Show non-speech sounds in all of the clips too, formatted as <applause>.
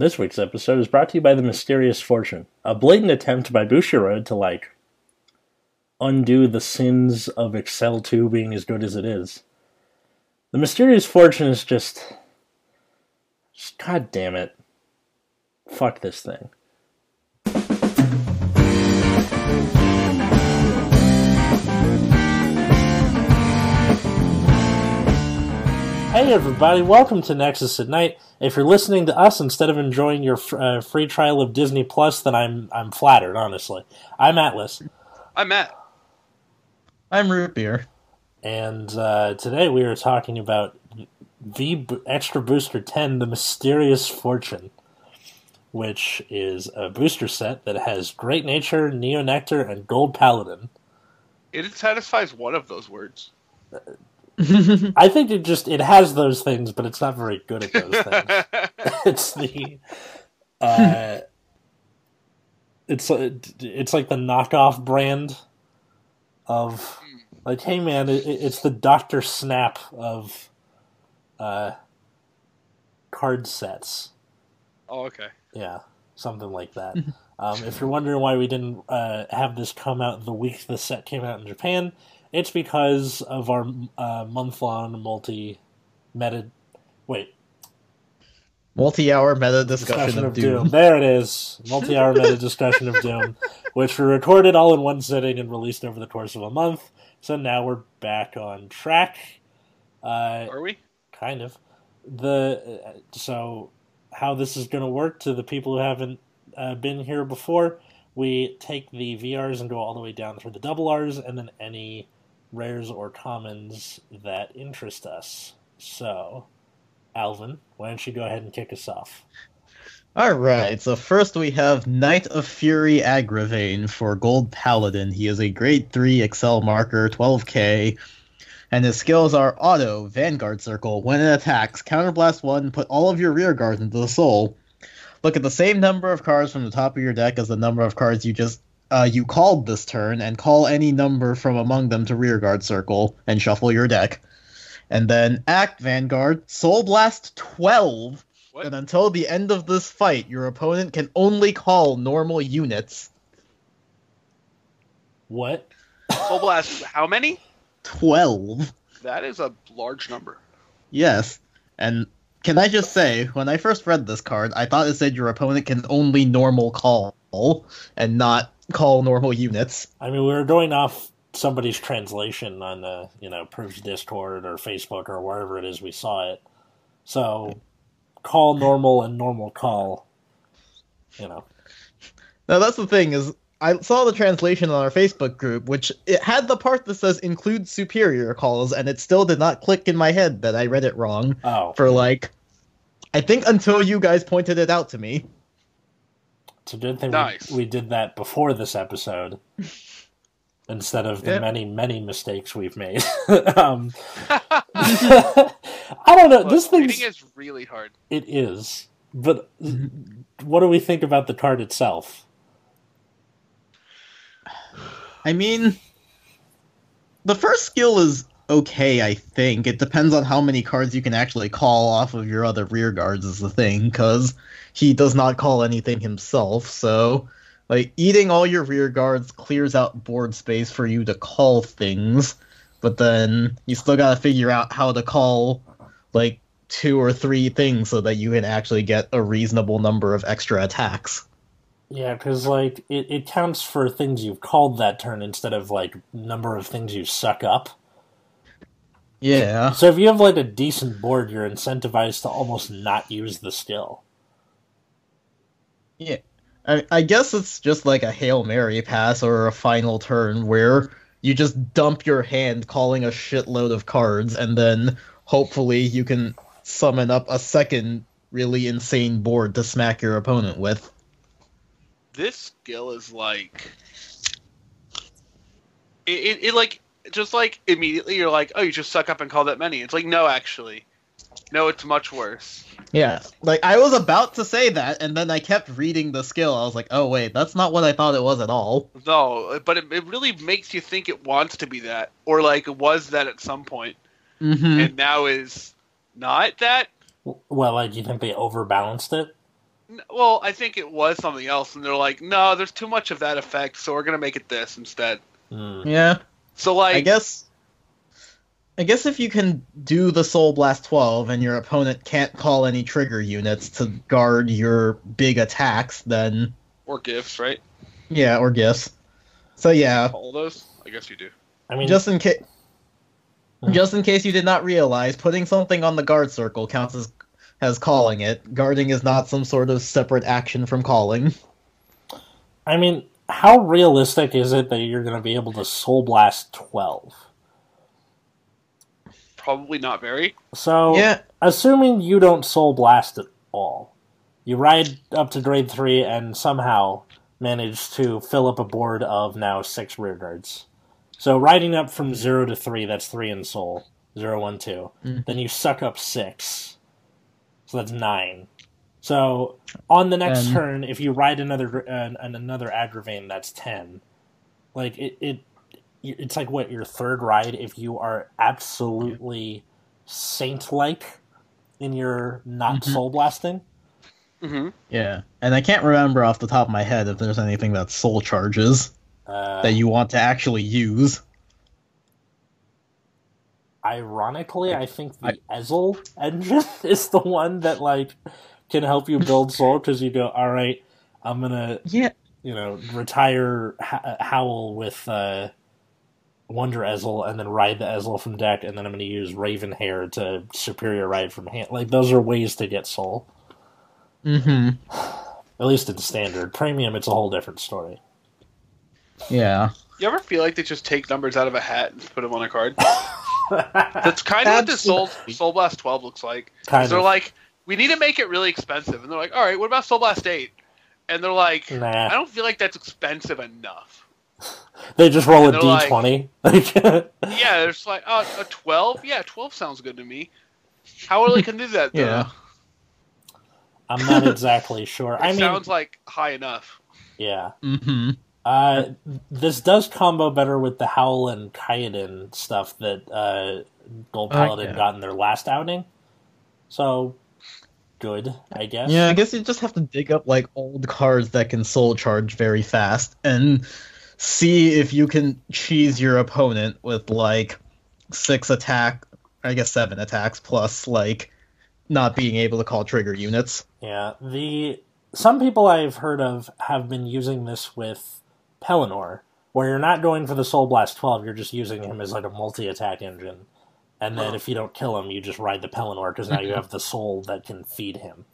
This week's episode is brought to you by The Mysterious Fortune, a blatant attempt by Bushiroad to, like, undo the sins of Excel 2 being as good as it is. The Mysterious Fortune is just. just God damn it. Fuck this thing. Hey everybody, welcome to Nexus at Night. If you're listening to us instead of enjoying your uh, free trial of Disney Plus, then I'm I'm flattered, honestly. I'm Atlas, I'm Matt. I'm root beer. and uh, today we are talking about V B- Extra Booster 10: The Mysterious Fortune, which is a booster set that has Great Nature, Neo Nectar, and Gold Paladin. It satisfies one of those words. <laughs> I think it just it has those things, but it's not very good at those things. <laughs> it's the uh, it's it's like the knockoff brand of like hey man it, it's the Doctor Snap of uh, card sets oh, okay. yeah something like that <laughs> um, if you're wondering why we didn't uh, have this come out the week the set came out in Japan it's because of our uh, month long multi meta wait Multi-hour meta discussion, discussion of, Doom. There it is. Multi hour meta discussion of Doom, <laughs> which we recorded all in one sitting and released over the course of a month. So now we're back on track. Uh, Are we? kind of. The uh, so how this is going to work to the people who haven't uh, been here before. We take the VRs and go all the way down through the double Rs, and then any rares or commons that interest us. So, Alvin, why don't you go ahead and kick us off? All right. So first we have Knight of Fury Agravain for Gold Paladin. He is a Grade Three Excel marker, 12k, and his skills are Auto Vanguard Circle. When it attacks, counterblast one. Put all of your rear guards into the soul. Look at the same number of cards from the top of your deck as the number of cards you just uh, you called this turn, and call any number from among them to rearguard circle and shuffle your deck. And then act Vanguard, Soul Blast 12 What? and until the end of this fight, your opponent can only call normal units. What? Soul Blast, how many? 12. That is a large number. Yes. And can I just say, when I first read this card, I thought it said your opponent can only normal call and not call normal units. I mean, we were going off somebody's translation on, the you know, Proof's Discord or Facebook or wherever it is we saw it. So, call normal and normal call. You know. Now that's the thing is I saw the translation on our Facebook group, which it had the part that says include superior calls, and it still did not click in my head that I read it wrong Oh, for like I think until you guys pointed it out to me. It's a good thing Nice. we, we did that before this episode <laughs> instead of the Yeah. many, many mistakes we've made. <laughs> um, <laughs> I don't know. This Look, thing's. reading is really hard. It is. But what do we think about the card itself? I mean, the first skill is okay, I think. It depends on how many cards you can actually call off of your other rear guards, is the thing, because he does not call anything himself, so. Like, eating all your rear guards clears out board space for you to call things, but then you still gotta figure out how to call, like, two or three things so that you can actually get a reasonable number of extra attacks. Yeah, because like it, it counts for things you've called that turn instead of like number of things you suck up. Yeah. So if you have like a decent board, you're incentivized to almost not use the skill. Yeah. I, I guess it's just like a Hail Mary pass or a final turn where you just dump your hand calling a shitload of cards and then hopefully you can summon up a second really insane board to smack your opponent with. This skill is like. It, it, it like. Just like immediately you're like, oh, you just suck up and call that many. It's like, no, actually. No, it's much worse. Yeah, like I was about to say that and then I kept reading the skill. I was like, "Oh wait, that's not what I thought it was at all." No, but it, it really makes you think it wants to be that. Or like it was that at some point, Mhm. and now is not that. Well, like, do you think they overbalanced it? Well, I think it was something else, and they're like, no, there's too much of that effect, so we're gonna make it this instead. Hmm. Yeah. So like, I guess. I guess if you can do the Soul Blast 12 and your opponent can't call any trigger units to guard your big attacks, then or gifts, right? yeah, or gifts. So yeah, All those, I guess you do. I mean, just in case Hmm. just in case you did not realize, putting something on the guard circle counts as as calling it. Guarding is not some sort of separate action from calling. I mean, how realistic is it that you're going to be able to Soul Blast 12? Probably not very. So, Yeah, assuming you don't Soul Blast at all, you ride up to grade 3 and somehow manage to fill up a board of now 6 rear guards. So, riding up from 0 to 3, that's 3 in Soul. 0, 1, 2. Mhm. Then you suck up 6. So that's 9. So, on the next And- turn, if you ride another uh, another Agravain, that's 10. Like, it, it it's like what your third ride if you are absolutely saint like in your not Mhm. soul blasting. Mm-hmm. yeah. And I can't remember off the top of my head if there's anything that soul charges Uh, that you want to actually use. ironically, I think the Ezel engine <laughs> is the one that like can help you build soul because you go, all right, I'm gonna Yeah. you know retire H- Howl with uh, Wonder Ezel and then ride the Ezel from deck, and then I'm gonna use Raven Hair to superior ride from hand. Like those are ways to get soul. Mm-hmm. At least in standard. Premium, it's a whole different story. Yeah. You ever feel like they just take numbers out of a hat and put them on a card? <laughs> That's kind of what this Soul Soul Blast 12 looks like. kind they're like, we need to make it really expensive, and they're like, all right, what about Soul Blast 8? And they're like, I don't feel like that's expensive enough. <laughs> They just roll a they're like- d20. <laughs> Yeah, it's like, oh, a 12? Yeah, 12 sounds good to me. How are they can do that? <laughs> Though? Yeah. I'm not exactly sure. It I mean, sounds like high enough. yeah. Mm-hmm. Uh, this does combo better with the Howl and Kaiden stuff that uh, Gold Oh, Paladin yeah. got in their last outing. So, good, I guess. Yeah, I guess you just have to dig up like old cards that can soul charge very fast and see if you can cheese your opponent with like six attack, I guess seven attacks plus like not being able to call trigger units. Yeah, the some people I've heard of have been using this with Pelennor, where you're not going for the Soul Blast 12, you're just using him as like a multi-attack engine. And then Huh. if you don't kill him, you just ride the Pelennor because now you have the soul that can feed him.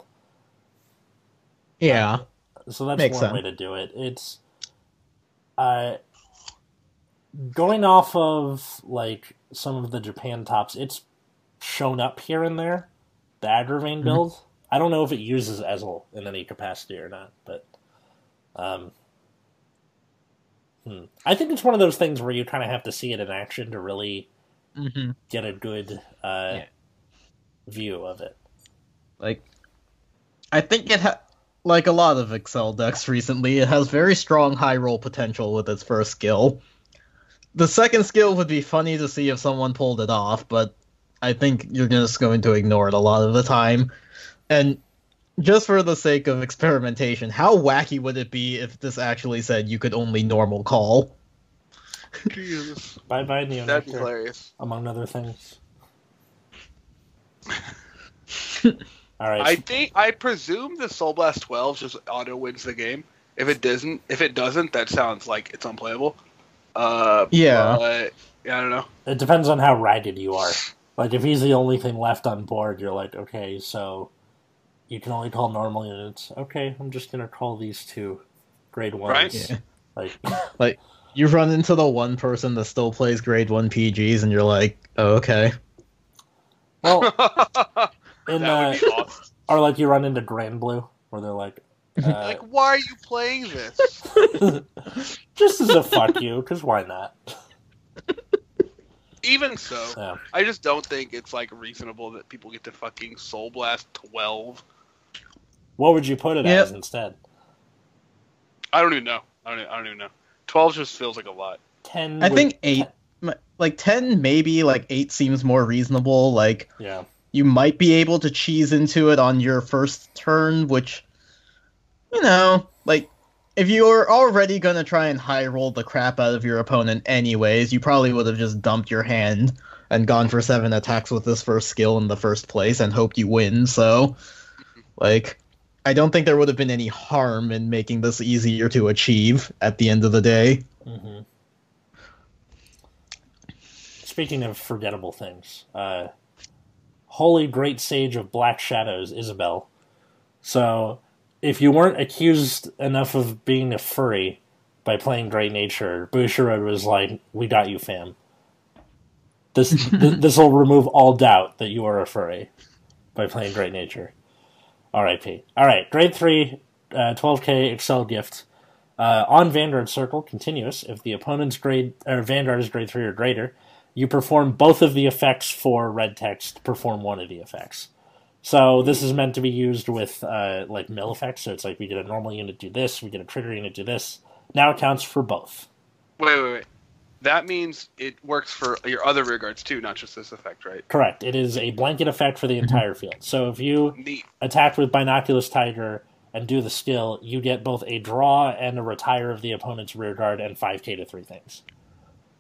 Yeah. So that's Makes one sense. way to do it. It's uh going off of like some of the Japan tops, it's shown up here and there. The Agravain Mhm. build. I don't know if it uses Ezel in any capacity or not, but um hmm. I think it's one of those things where you kind of have to see it in action to really Mm-hmm. get a good uh Yeah. view of it. Like, I think it ha- like a lot of Excel decks recently, it has very strong high roll potential with its first skill. The second skill would be funny to see if someone pulled it off, but I think you're just going to ignore it a lot of the time. And just for the sake of experimentation, how wacky would it be if this actually said you could only normal call? Jesus. Bye bye Neo That'd be hilarious. among other things. <laughs> All right. I think I presume the Soul Blast 12 just auto wins the game. If it doesn't, if it doesn't, that sounds like it's unplayable. Uh, Yeah. but, yeah, I don't know. It depends on how ragged you are. Like if he's the only thing left on board, you're like, okay, so you can only call normal units. Okay, I'm just gonna call these two grade ones. Right. Yeah. Like Like, you run into the one person that still plays grade 1 PGs, and you're like, oh, okay. well <laughs> that in would uh, be awesome. or like you run into Granblue where they're like, <laughs> uh, Like, why are you playing this? <laughs> just as a fuck you, because why not? Even so, Yeah. I just don't think it's like reasonable that people get to fucking Soul Blast 12. What would you put it Yep. as instead? I don't even know. I don't. I don't even know. 12 just feels like a lot. Ten. I think 8. m- Like 10, maybe, like 8 seems more reasonable. Like, Yeah. you might be able to cheese into it on your first turn, which you know, like if you were already gonna try and high roll the crap out of your opponent anyways, you probably would have just dumped your hand and gone for seven attacks with this first skill in the first place and hoped you win. So, like, I don't think there would have been any harm in making this easier to achieve at the end of the day. hmm Speaking of forgettable things, uh, Holy Great Sage of Black Shadows, Isabel. So, if you weren't accused enough of being a furry by playing Great Nature, Bushiroad was like, "We got you, fam. This <laughs> th- this will remove all doubt that you are a furry by playing Great Nature." R.I.P. All right, Grade Three, uh, 12k Excel gift. Uh, on Vanguard Circle, continuous. If the opponent's grade or Vanguard is grade three or greater, you perform both of the effects for red text. Perform one of the effects. So this is meant to be used with uh, like mill effects. So it's like we get a normal unit do this, we get a trigger unit do this. Now it counts for both. Wait, wait, wait. That means it works for your other rear guards too, not just this effect, right? Correct. It is a blanket effect for the mm-hmm. entire field. So if you Neat. attack with Binoculus Tiger and do the skill, you get both a draw and a retire of the opponent's rear guard and 5k to three things.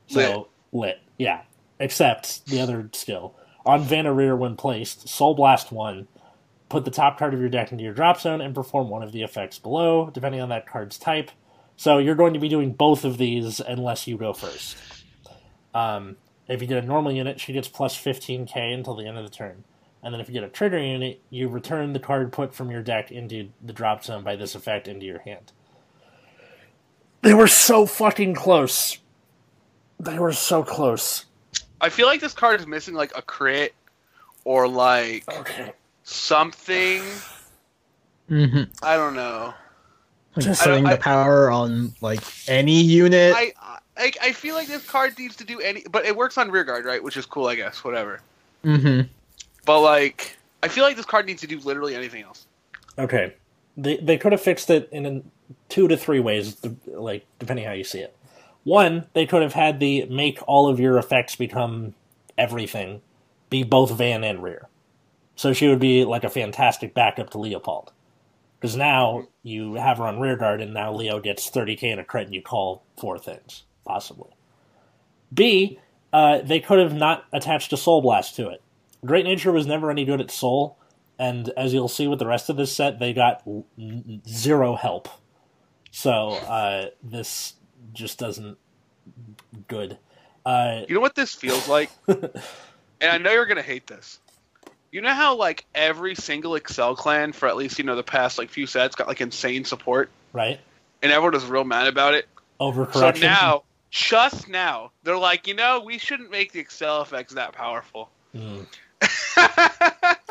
So lit. Yeah. Except the other skill. On Vanna Rear when placed, Soul Blast 1. Put the top card of your deck into your drop zone and perform one of the effects below, depending on that card's type. So you're going to be doing both of these unless you go first. Um, if you get a normal unit, she gets plus 15k until the end of the turn. And then if you get a trigger unit, you return the card put from your deck into the drop zone by this effect into your hand. They were so fucking close. They were so close. I feel like this card is missing like a crit or like Okay. something. Mm-hmm. I don't know. Just- putting I- the power on like any unit. I, I I feel like this card needs to do any, but it works on rear guard, right? Which is cool, I guess. Whatever. mm-hmm. But like, I feel like this card needs to do literally anything else. Okay. They they could have fixed it in two to three ways, like depending how you see it. One, they could have had the make all of your effects become everything, be both van and rear. So she would be like a fantastic backup to Leopold. Because now you have her on rear guard, and now Leo gets 30k and a crit, and you call four things, possibly. B, uh, they could have not attached a Soul Blast to it. Great Nature was never any good at Soul, and as you'll see with the rest of this set, they got zero help. So uh, this just doesn't good. Uh, You know what this feels like? <laughs> and I know you're gonna hate this. You know how like every single Excel clan for at least you know the past like few sets got like insane support, right? and everyone was real mad about it. Overcorrection. So now, just now, they're like, you know, we shouldn't make the Excel effects that powerful. Mm. <laughs>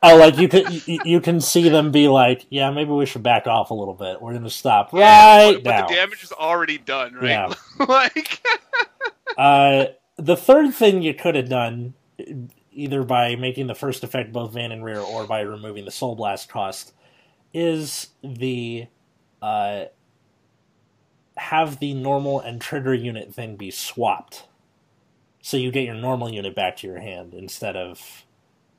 Oh, like you can you, you can see them be like, yeah, maybe we should back off a little bit. We're gonna stop right but, but now. the damage is already done, right? Yeah. <laughs> like, <laughs> Uh, the third thing you could have done, either by making the first effect both van and rear, or by removing the soul blast cost, is the uh, have the normal and trigger unit thing be swapped, so you get your normal unit back to your hand instead of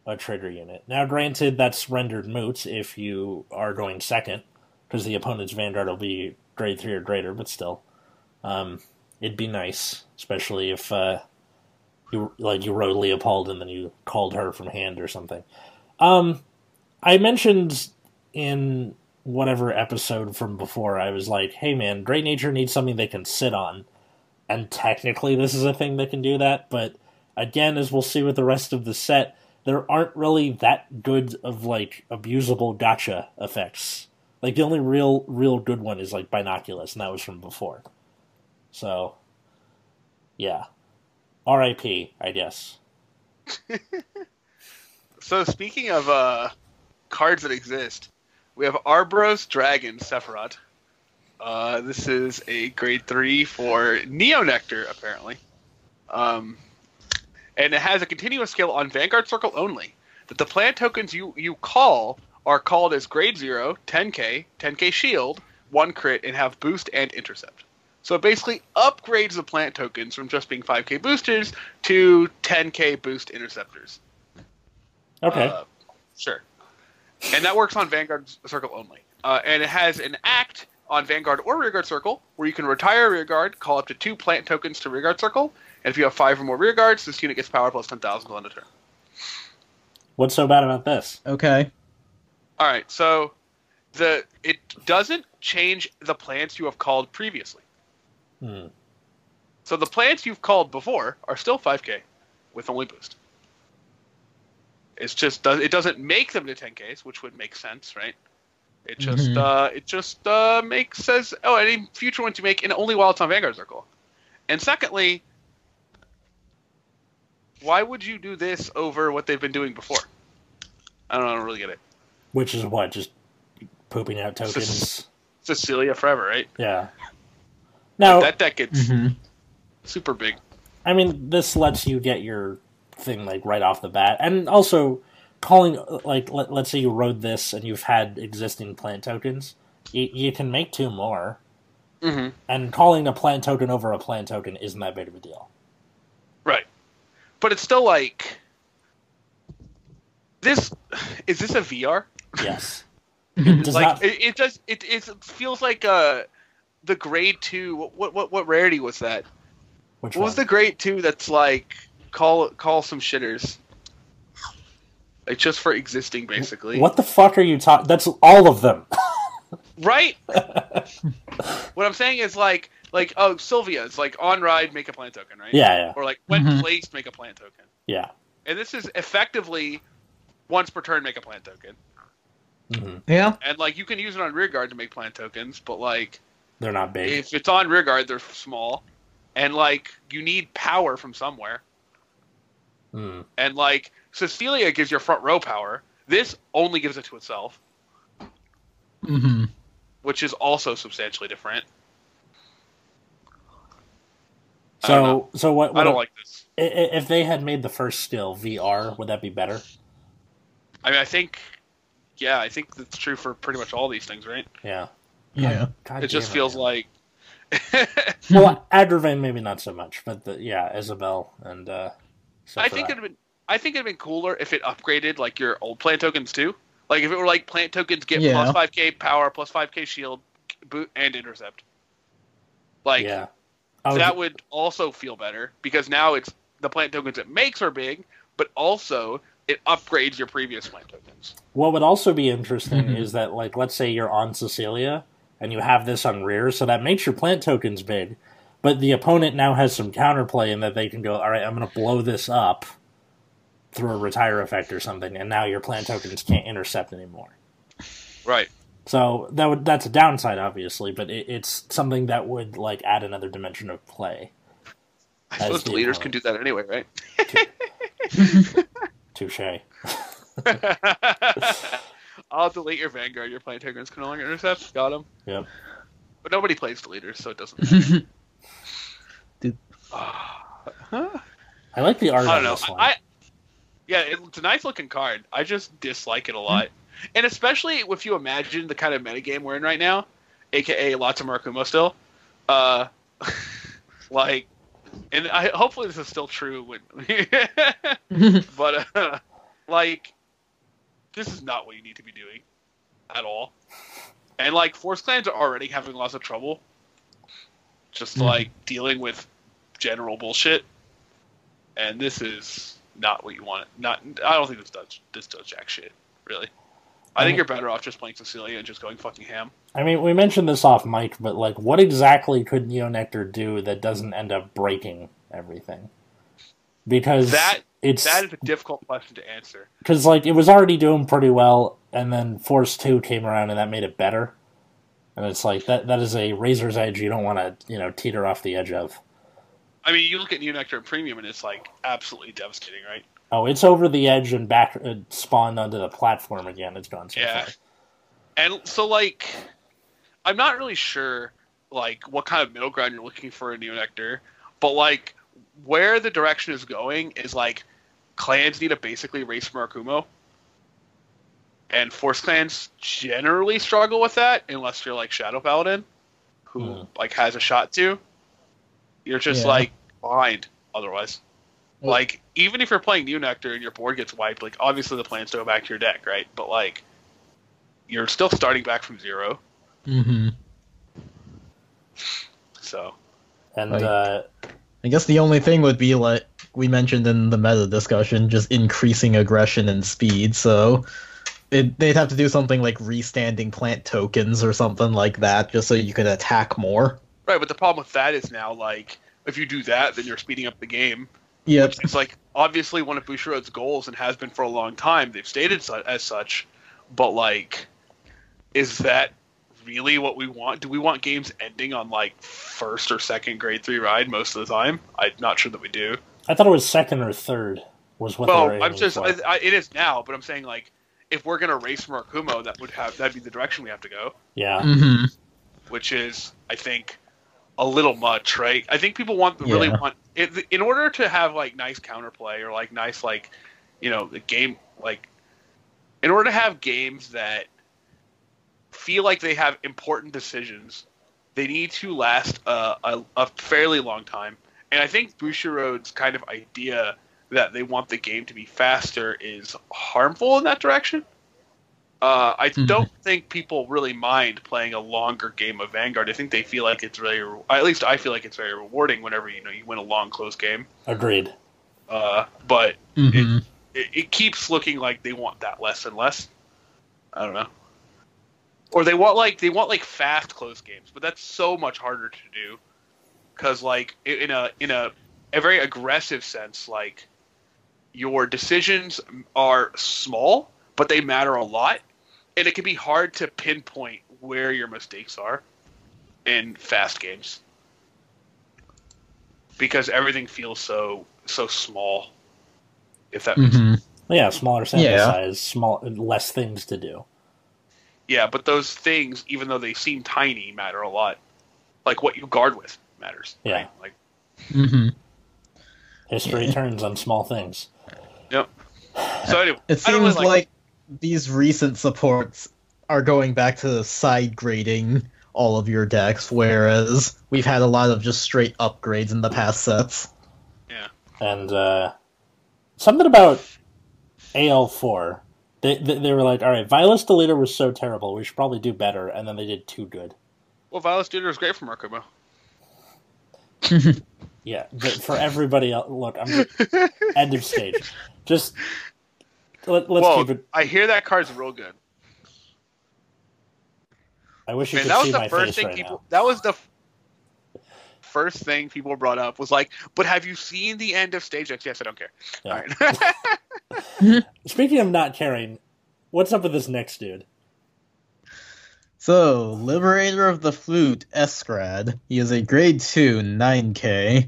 a trigger unit. Now, granted, that's rendered moot if you are going second, because the opponent's vanguard will be grade three or greater, but still. Um, it'd be nice, especially if uh, you like you rode Leopold and then you called her from hand or something. Um, I mentioned in whatever episode from before, I was like, "Hey, man, Great Nature needs something they can sit on," and technically, this is a thing that can do that. But again, as we'll see with the rest of the set, there aren't really that good of like abusable gotcha effects. Like the only real, real good one is like binoculars, and that was from before. So, yeah. R.I.P. I guess. <laughs> so speaking of uh, cards that exist, we have Arboros Dragon Sephirot. Uh, this is a grade three for Neo Nectar, apparently. Um, and it has a continuous skill on Vanguard Circle only. That the plant tokens you, you call are called as grade 0, 10k, 10k shield, 1 crit, and have boost and intercept. So it basically upgrades the plant tokens from just being 5k boosters to 10k boost interceptors. Okay. Uh, sure. and that works on Vanguard Circle only. Uh, and it has an act on Vanguard or Rearguard Circle where you can retire a Rearguard, call up to two plant tokens to Rearguard Circle, and if you have five or more Rearguards, this unit gets power plus 10,000 on a turn. What's so bad about this? Okay. All right, so the it doesn't change the plants you have called previously. Hmm. So the plants you've called before are still 5k with only boost. It's just does it doesn't make them to 10ks, which would make sense, right? It just Mhm. uh, it just uh, makes says oh any future ones you make and only while it's on Vanguard Circle. And secondly, why would you do this over what they've been doing before? I don't, I don't really get it. Which is what? Just pooping out tokens. Cecilia forever, right? Yeah. Now, That deck gets Mhm. super big. I mean, this lets you get your thing like right off the bat, and also calling like let, let's say you rode this and you've had existing plant tokens, you, you can make two more, Mm-hmm. and calling a plant token over a plant token isn't that big of a deal. Right. But it's still like this is this a VR? Yes, <laughs> <laughs> it does like not. it, it does it, it feels like uh the grade 2 what what what rarity was that? Which What one? was the grade 2 that's like call call some shitters? Like just for existing basically. What the fuck are you talking? That's all of them. <laughs> Right? what I'm saying is like like oh Sylvia, it's like on ride make a plant token, right? yeah, yeah, Or like when Mhm. placed make a plant token. yeah. And this is effectively once per turn make a plant token. hmm Yeah. And like you can use it on rear guard to make plant tokens, but like They're not big. if it's on rear guard, they're small, and like you need power from somewhere. Mm. And like Cecilia gives your front row power. This only gives it to itself, hmm which is also substantially different. I don't know. So, so what? I don't like this. i- i- if they had made the first skill VR, would that be better? I mean, I think, yeah, I think that's true for pretty much all these things, right? Yeah. Yeah. God it just damn feels man. like. <laughs> well, Agravain maybe not so much, but the, yeah, Isabel and uh, I think it'd been. I think it'd been cooler if it upgraded like your old plant tokens too. Like if it were like plant tokens get Yeah. plus five k power, plus five k shield, boot and intercept. Like yeah. Oh, that would also feel better because now it's the plant tokens it makes are big, but also it upgrades your previous plant tokens. what would also be interesting Mhm. is that, like, let's say you're on Cecilia and you have this on rear, so that makes your plant tokens big, but the opponent now has some counterplay in that they can go, all right, I'm going to blow this up through a retire effect or something, and now your plant tokens can't intercept anymore. Right. So that would that's a downside, obviously, but it, it's something that would like add another dimension of play. I As suppose the the leaders opponent. can do that anyway, right? <laughs> Touche. <laughs> <laughs> I'll delete your Vanguard. Your plant tokens can no longer intercept. Got him. Yep. But nobody plays the leaders, so it doesn't. <laughs> <sighs> Huh? I like the art I don't know. this one. I, yeah, it's a nice looking card. I just dislike it a lot, and especially if you imagine the kind of metagame we're in right now, aka lots of Murakumo still. Uh, <laughs> like, and I hopefully this is still true. When, <laughs> but uh, like, this is not what you need to be doing at all. And like, Force Clans are already having lots of trouble, just Mhm. like dealing with general bullshit and this is not what you want. Not, I don't think this does this does jack shit. Really, I think you're better off just playing Cecilia and just going fucking ham. I mean, we mentioned this off mic, but like, what exactly could Neo Nectar do that doesn't end up breaking everything? Because That- it's That is a difficult question to answer. because like it was already doing pretty well, and then Force Two came around and that made it better. And it's like that that is a razor's edge you don't want to you know teeter off the edge of. I mean, you look at Neo Nectar Premium, and it's like absolutely devastating, right? Oh, it's over the edge and back uh, spawned onto the platform again. It's gone so Yeah. far. And so, like, I'm not really sure, like, what kind of middle ground you're looking for in Neo Nectar, but like, where the direction is going is like, clans need to basically race Murakumo, and Force clans generally struggle with that unless you're like Shadow Paladin, who Hmm. like has a shot to. You're just Yeah. like blind otherwise. Well- like even if you're playing Neo Nectar and your board gets wiped, like obviously the plans to go back to your deck, right? But like you're still starting back from zero. Mm-hmm. So And Like- uh, I guess the only thing would be like we mentioned in the meta discussion, just increasing aggression and speed. So it, they'd have to do something like restanding plant tokens or something like that, just so you can attack more. right, but the problem with that is now like if you do that, then you're speeding up the game. Yeah, It's like obviously one of Bushiroad's goals and has been for a long time. They've stated su- as such, but like, is that really what we want? Do we want games ending on like first or second grade three ride most of the time? I'm not sure that we do. I thought it was second or third was what they were well, I'm just. I, I, it is now, but I'm saying like if we're gonna race from Kumo, that would have that'd be the direction we have to go, yeah. Mm-hmm. which is I think a little much, right? I think people want really Yeah. want it, in order to have like nice counterplay or like nice like you know the game like in order to have games that feel like they have important decisions, they need to last a, a, a fairly long time. And I think Bushiroad's kind of idea that they want the game to be faster is harmful in that direction. Uh, I Mhm. don't think people really mind playing a longer game of Vanguard. I think they feel like it's very, at least I feel like it's very rewarding whenever you know you win a long, close game. Agreed. Uh, but Mm-hmm. it, it keeps looking like they want that less and less. I don't know. Or they want like they want like fast close games, but that's so much harder to do because like in a in a a very aggressive sense, like your decisions are small, but they matter a lot, and it can be hard to pinpoint where your mistakes are in fast games because everything feels so so small. If that makes Mm-hmm. Yeah, smaller sample Yeah. size, small, less things to do. Yeah, but those things, even though they seem tiny, matter a lot. Like what you guard with matters. Yeah. Right? Like Mm-hmm. History Yeah. turns on small things. Yep. So. Anyway, It I really seems like, these recent supports are going back to side grading all of your decks, whereas we've had a lot of just straight upgrades in the past sets. Yeah. And uh, something about AL4. They, they, they were like, all right, Violence Deleter was so terrible, we should probably do better. And then they did too good. Well, Violence Duder is great for Murakumo. Yeah, but for everybody else, look, I'm just, end of stage. Just let, let's Whoa, keep it. I hear that card's real good. I wish you Man, could that was see the my first face thing right people. now. That was the first thing people brought up was like, "But have you seen the end of Stage X?" Yes, I don't care. Yeah. All right. <laughs> <laughs> Speaking of not caring, what's up with this next dude? So, Liberator of the Flute, Escrad. He is a grade 2, 9k.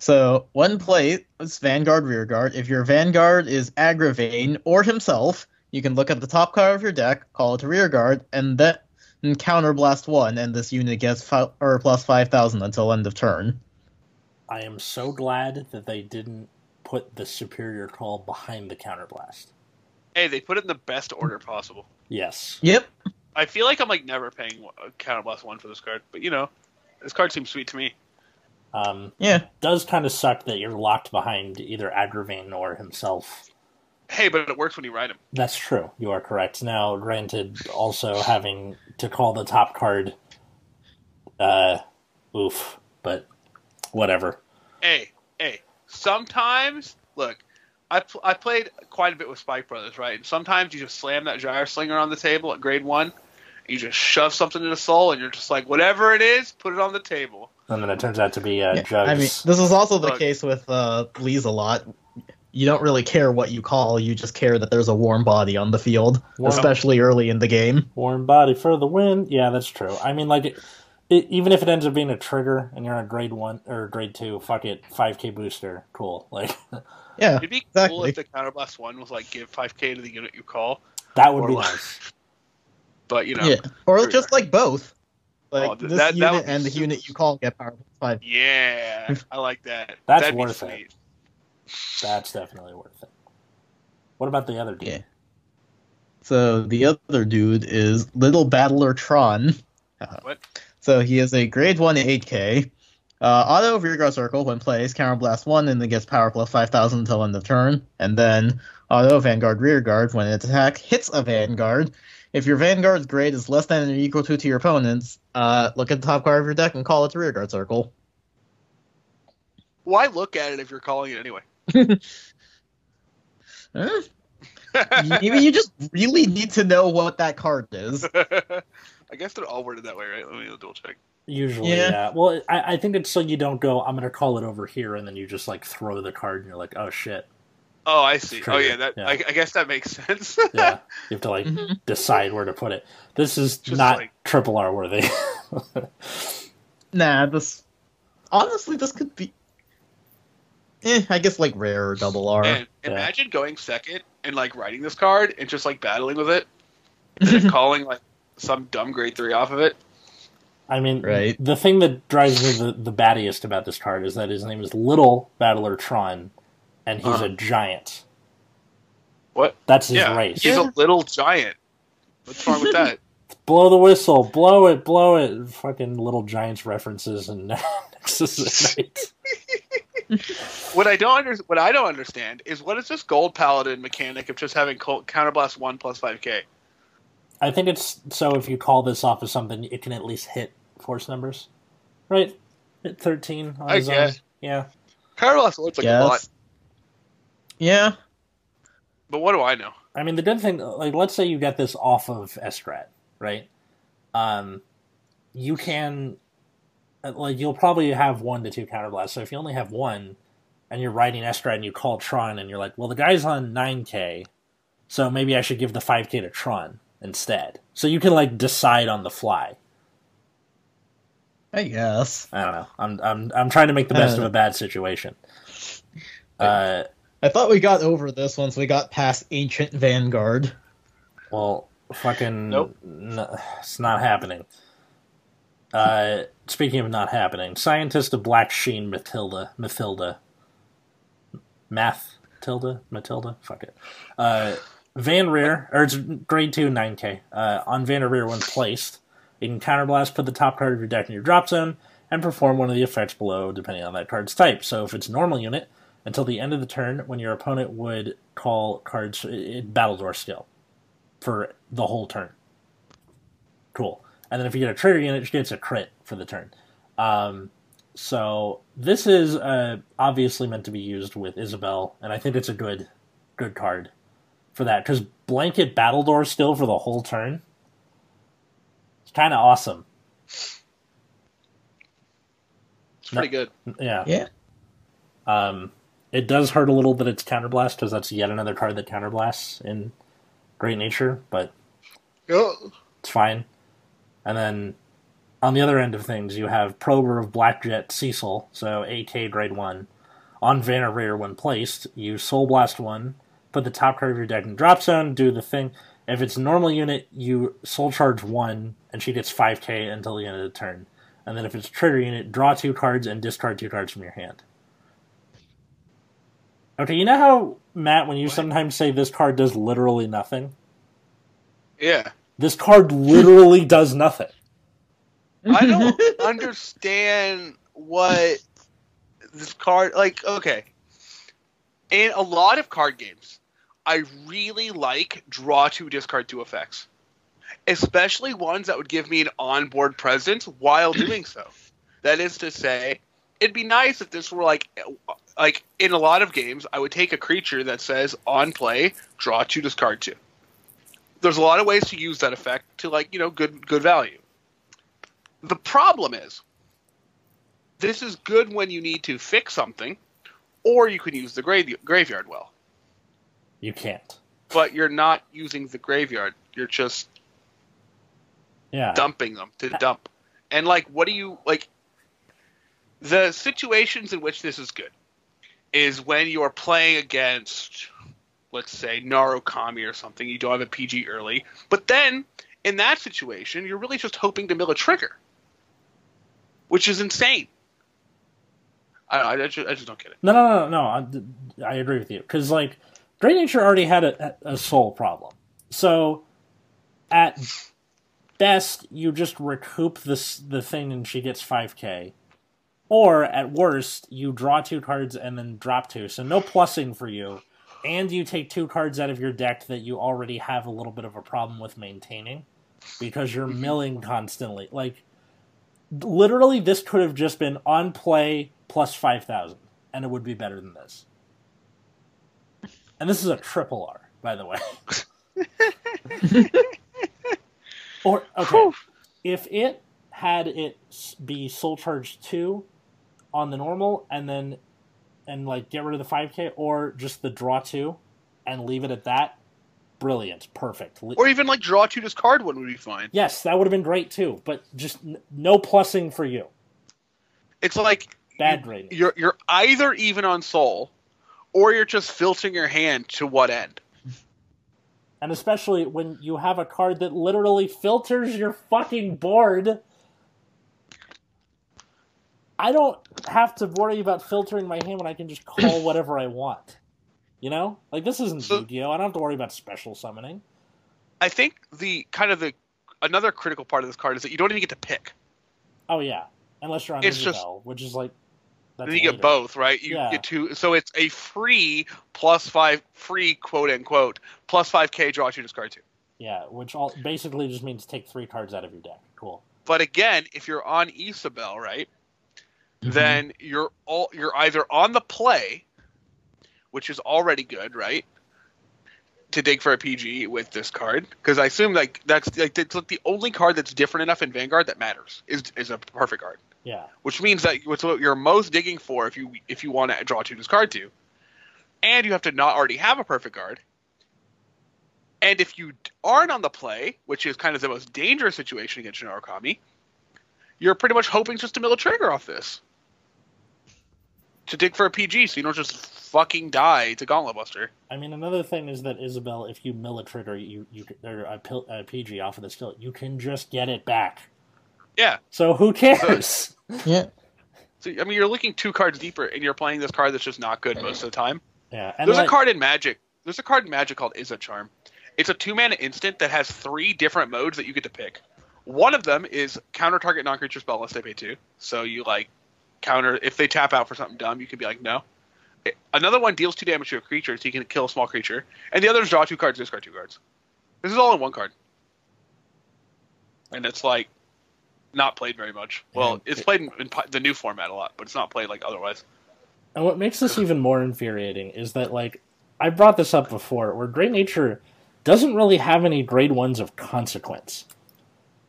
So, one play is Vanguard Rearguard. If your Vanguard is Aggravain or himself, you can look at the top card of your deck, call it a Rearguard, and then counterblast 1, and this unit gets fi- or plus 5000 until end of turn. I am so glad that they didn't put the superior call behind the counterblast. hey, they put it in the best order possible. Yes. Yep. I feel like I'm like never paying a counterblast one for this card, but you know, this card seems sweet to me. Um, Yeah. does kind of suck that you're locked behind either Aggravain or himself. Hey, but it works when you ride him. That's true. You are correct. Now, granted, also having to call the top card, uh, oof, but whatever. Hey, hey. Sometimes, look, I pl- I played quite a bit with Spike Brothers, right? And sometimes you just slam that gyro slinger on the table at grade one. You just shove something in the soul, and you're just like, whatever it is, put it on the table. And then it turns out to be uh, Yeah, Jugs. I mean, this is also the Look. case with uh, Bleeze a lot. You don't really care what you call, you just care that there's a warm body on the field, Warm- especially early in the game. Warm body for the win. Yeah, that's true. I mean, like, it, it, even if it ends up being a trigger and you're on a grade one or grade two, fuck it, 5k booster, cool. Like, <laughs> Yeah, It'd be cool if the counterblast one was like give 5k to the unit you call, that would be like- nice. <laughs> but you know, yeah, or just like both. Like Oh, this that- that unit would be and the super unit you call get power plus five. yeah, <laughs> I like that. That's That'd be worth it. That's definitely worth it. What about the other dude? Yeah. So the other dude is Little Battler Tron. What? So he is a grade one 8k. Uh, auto Rearguard Circle when plays Counterblast one and then gets power plus 5000 until end of turn. And then auto Vanguard Rearguard when an attack hits a Vanguard. if your Vanguard's grade is less than or equal to to your opponent's, uh, look at the top card of your deck and call it the rearguard circle. Why look at it if you're calling it anyway? Huh? <laughs> Maybe you just really need to know what that card is. <laughs> I guess they're all worded that way, right? Let me double check. Usually, Yeah. yeah. Well, I, I think it's so you don't go. I'm gonna call it over here, and then you just like throw the card, and you're like, oh shit. Oh, I see. Oh, yeah. That yeah. I, I guess that makes <laughs> sense. Yeah, you have to like Mhm. decide where to put it. This is Just not like- triple R worthy. <laughs> Nah, this honestly this could be. Eh, I guess like rare or double R. and Yeah. imagine going second and like writing this card and just like battling with it, <laughs> and then calling like some dumb grade three off of it. I mean, Right. the thing that drives me the, the battiest about this card is that his name is Little Battler Tron, and he's Uh-huh. a giant. What? That's his yeah, race. he's a little giant. What's wrong with that? <laughs> Blow the whistle, blow it, blow it. Fucking Little Giants references and <laughs> Nexus at <laughs> what I don't under, what I don't understand is what is this gold paladin mechanic of just having col- counterblast one plus five k? I think it's so if you call this off as something, it can at least hit force numbers, right? At thirteen on I his own. guess. Yeah, Counterblast looks like a lot, Yeah. but what do I know? I mean the good thing, like let's say you get this off of Estrat, right? Um, you can, uh, like, you'll probably have one to two counterblasts. So if you only have one, and you're riding Estrat and you call Tron, and you're like, well, the guy's on nine k, so maybe I should give the five k to Tron instead. So you can like decide on the fly. I guess. I don't know. I'm I'm I'm trying to make the best of Uh, a bad situation. Uh, I thought we got over this once we got past Ancient Vanguard. well, fucking Nope. n- it's not happening. Uh, speaking of not happening, scientist of Black Sheen Matilda Mathilda Math Tilda Matilda fuck it. Uh, Van Rear or it's grade two nine K. Uh, on Van Rear when placed, you can counterblast, put the top card of your deck in your drop zone, and perform one of the effects below depending on that card's type. So if it's normal unit, until the end of the turn, when your opponent would call cards, Battledore skill for the whole turn. Cool. And then if you get a trigger unit, it gets a crit for the turn. Um, so this is uh, obviously meant to be used with Isabel, and I think it's a good, good card for that because blanket Battledore still for the whole turn. It's kind of awesome. It's pretty good. Yeah. Yeah. Um, it does hurt a little that it's counterblast because that's yet another card that counterblasts in Great Nature, but Oh, it's fine. And then on the other end of things, you have Prober of Blackjet Cecil, so AK grade 1. On Vanner Rear, when placed, you Soul Blast 1, put the top card of your deck in drop zone, do the thing. If it's a normal unit, you Soul Charge 1, and she gets 5k until the end of the turn. And then if it's a trigger unit, draw two cards and discard two cards from your hand. Okay, you know how, Matt, when you What? sometimes say this card does literally nothing? yeah. This card literally <laughs> does nothing. I don't <laughs> understand what this card like. Okay, in a lot of card games, I really like draw two, discard two effects, especially ones that would give me an onboard presence while <clears throat> doing so. That is to say, it'd be nice if this were like, like in a lot of games, I would take a creature that says on play, draw two, discard two. There's a lot of ways to use that effect to like you know good good value. The problem is, this is good when you need to fix something, or you can use the grave- graveyard well. You can't. But you're not using the graveyard. You're just Yeah. dumping them to uh, dump. And like, what do you like? The situations in which this is good is when you are playing against, let's say, Narukami or something. You don't have a PG early, but then in that situation, you're really just hoping to mill a trigger, which is insane. I, I, just, I just don't get it. No, no, no, no. I, I agree with you because like Great Nature already had a, a soul problem. So at best, you just recoup this the thing and she gets five k, or at worst, you draw two cards and then drop two. So no plussing for you. and you take two cards out of your deck that you already have a little bit of a problem with maintaining because you're Mhm. milling constantly. Like literally this could have just been on play plus 5000 and it would be better than this. And this is a triple R, by the way. <laughs> or okay, Whew. if it had it be soul charge 2 on the normal and then and like get rid of the 5k or just the draw 2 and leave it at that brilliant perfect Or even like draw two discard one would be fine. yes that would have been great too but just n- no plussing for you It's like bad grading you're you're either even on soul, or you're just filtering your hand to what end. and especially when you have a card that literally filters your fucking board. I don't have to worry about filtering my hand when i can just call <clears throat> whatever i want. You know? Like this isn't So- yu-gi-oh! I don't have to worry about special summoning. I think the kind of the another critical part of this card is that you don't even get to pick. oh yeah. Unless you're on It's just- which is like then you later. get both, right? You Yeah. get two, so it's a free plus five, free quote unquote plus five K draw two discard two. Yeah, which all basically just means take three cards out of your deck. Cool. But again, if you're on Isabel, right, Mhm. then you're all you're either on the play, which is already good, right? To dig for a PG with this card, because I assume like that's like it's like the only card that's different enough in Vanguard that matters is is a perfect card, Yeah. which means that what's what you're most digging for if you if you want to draw two discard two, and you have to not already have a perfect card. And if you aren't on the play, which is kind of the most dangerous situation against Shinra Kami, you're pretty much hoping just to mill a trigger off this. To dig for a PG so you don't just fucking die to Gauntlet Buster. I mean, another thing is that Isabel, if you mill a trigger, you you or a, PG off of the skill, you can just get it back. Yeah. So who cares? Yeah. So I mean you're looking two cards deeper and you're playing this card that's just not good most of the time. yeah. And There's like, a card in Magic. There's a card in Magic called Izzet Charm. It's a two mana instant that has three different modes that you get to pick. One of them is counter target non creature spell unless they pay two. So you like counter if they tap out for something dumb, you can be like no. Eh, another one deals two damage to a creature, so you can kill a small creature. And the other is draw two cards, discard two cards. This is all in one card. And it's like not played very much. Well, it's it- played in, in the new format a lot, but it's not played like otherwise. And what makes this even more infuriating is that, like, I brought this up before, where Great Nature doesn't really have any grade ones of consequence.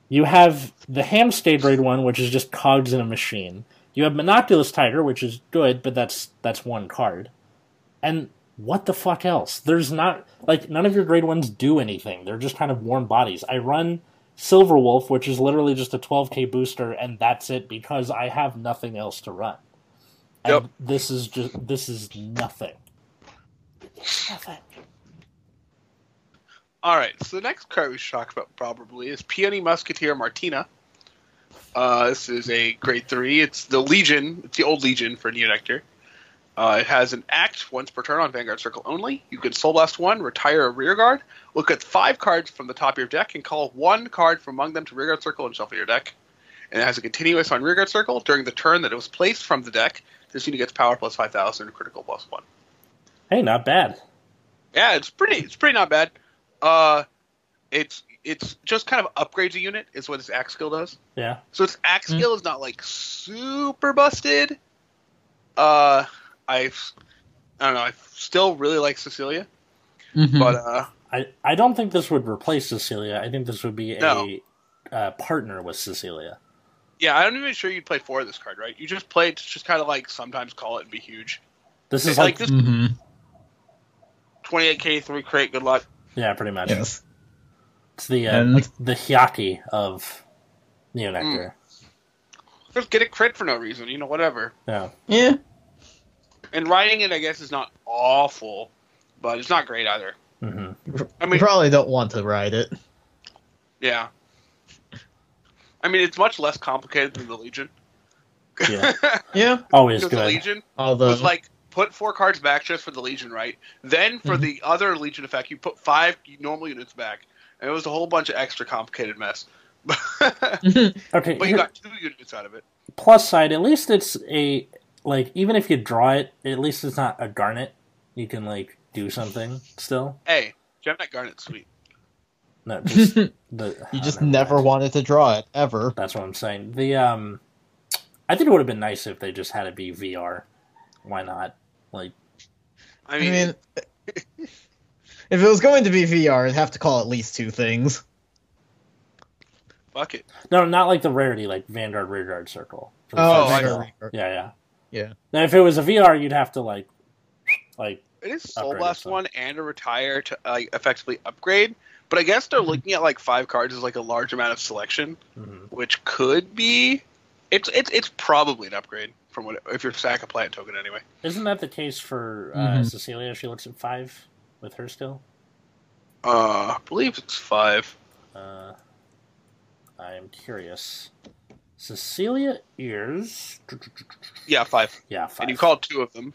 You have the Hammsuke grade one, which is just cogs in a machine. You have Monoculus Tiger, which is good, but that's that's one card. And what the fuck else? There's not like none of your grade ones do anything. They're just kind of warm bodies. I run Silver Wolf, which is literally just a 12k booster, and that's it because I have nothing else to run. And Yep. this is just this is nothing. Nothing. All right, so the next card we should talk about probably is Peony Musketeer Martina. Uh, this is a grade three. It's the Legion. It's the old Legion for Neo Nectar. Uh, it has an act once per turn on Vanguard Circle only. You can Soul Blast one, retire a rear guard, look at five cards from the top of your deck, and call one card from among them to rearguard circle and shuffle your deck. And it has a continuous on rearguard circle during the turn that it was placed from the deck. This unit gets power plus five thousand, critical plus one. Hey, not bad. Yeah, it's pretty. It's pretty not bad. Uh, it's it's just kind of upgrades a unit is what its axe skill does. Yeah. So its axe Hmm. skill is not like super busted. Uh, I I don't know. I still really like Cecilia, Mhm. but uh, I, I don't think this would replace Cecilia. I think this would be a uh, partner with Cecilia. yeah, I'm not even sure you'd play four of this card, right? You just play it to just kind of like sometimes call it and be huge. This is like, like this Mhm. 28k three crate. Good luck. yeah, pretty much. Yes. It's the uh, And- the Hyaki of Neo Nectar. Just get a crit for no reason. You know, whatever. Yeah. Yeah. And writing it, I guess, is not awful, but it's not great either. hmm I We mean, probably don't want to write it. Yeah. I mean, it's much less complicated than the Legion. Yeah. <laughs> Yeah. Always Because the. Legion Although was like put four cards back just for the Legion, right? Then for Mhm. the other Legion effect, you put five normal units back, and it was a whole bunch of extra complicated mess. <laughs> <laughs> okay. but you got two units out of it. plus side, at least it's a like even if you draw it, at least it's not a garnet. You can like do something still. Hey, Gemnet Garnet's sweet. No, just <laughs> the You just never never mind. wanted to draw it ever. That's what I'm saying. The um, I think it would have been nice if they just had it be VR. Why not? Like, I I mean, mean, <laughs> if it was going to be VR, it'd have to call at least two things. fuck it. no, not like the rarity, like Vanguard Rearguard Circle. Oh, I skill. know. Yeah, yeah, Yeah. Now, if it was a VR, you'd have to like, like, It is Soul Upgrade Blast one and a retire to like effectively upgrade. But I guess they're Mm-hmm. looking at like five cards as like a large amount of selection, mhm. which could be. It's it's it's probably an upgrade from what if you're sack a plant token anyway. isn't that the case for uh, Mhm. Cecilia? She looks at five with her still. Uh, I believe it's five. Uh, I am curious. Cecilia ears. Yeah, five. Yeah, five. And you call two of them.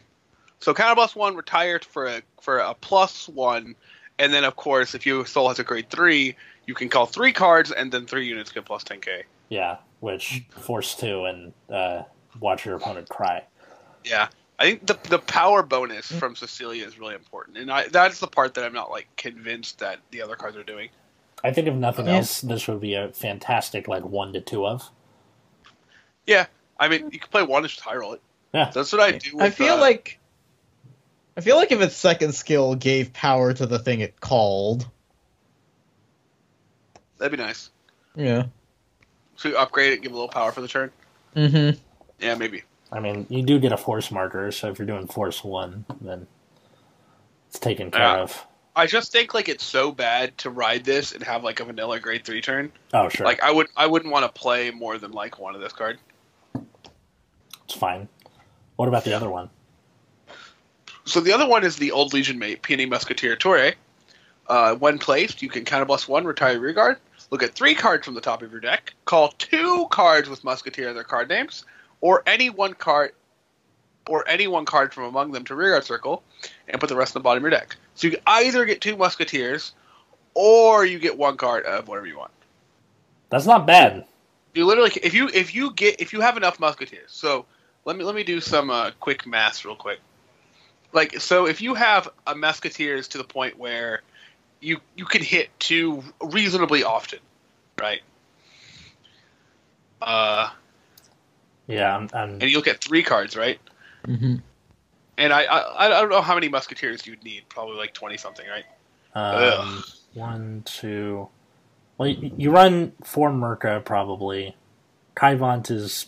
So counterblast one retired for a for a plus one, and then of course if you soul has a grade three, you can call three cards and then three units get plus ten k. Yeah, which force two and uh, watch your opponent cry. Yeah, I think the the power bonus from Cecilia is really important, and I, that's the part that I'm not like convinced that the other cards are doing. I think if nothing else, this would be a fantastic like one to two of. Yeah, I mean you can play one and just high roll it. Yeah. that's what I do. With, I feel uh, like I feel like if its second skill gave power to the thing it called. that'd be nice. Yeah. So you upgrade it, give a little power for the turn. Mm-hmm. Yeah, maybe. I mean, you do get a force marker, so if you're doing force one, then it's taken care Yeah. of. I just think like it's so bad to ride this and have like a vanilla grade three turn. Oh, sure, Like I would I wouldn't want to play more than like one of this card. It's fine. What about the other one? So the other one is the old Legion mate, Peony Musketeer Torre. Uh, when placed, you can counterblast one, retire rear guard, look at three cards from the top of your deck, call two cards with Musketeer their card names, or any one card or any one card from among them to rear guard circle, and put the rest in the bottom of your deck. So you can either get two Musketeers, or you get one card of whatever you want. That's not bad. You literally, if you if you get if you have enough musketeers. So let me let me do some uh, quick math real quick. Like so, if you have a musketeers to the point where you you can hit two reasonably often, right? Uh, Yeah, I'm. I'm and you look at three cards, right? Mm-hmm. And I, I I don't know how many musketeers you'd need. Probably like twenty something, right? um, one, two. Well, you, you run four Merca probably. Kaivant is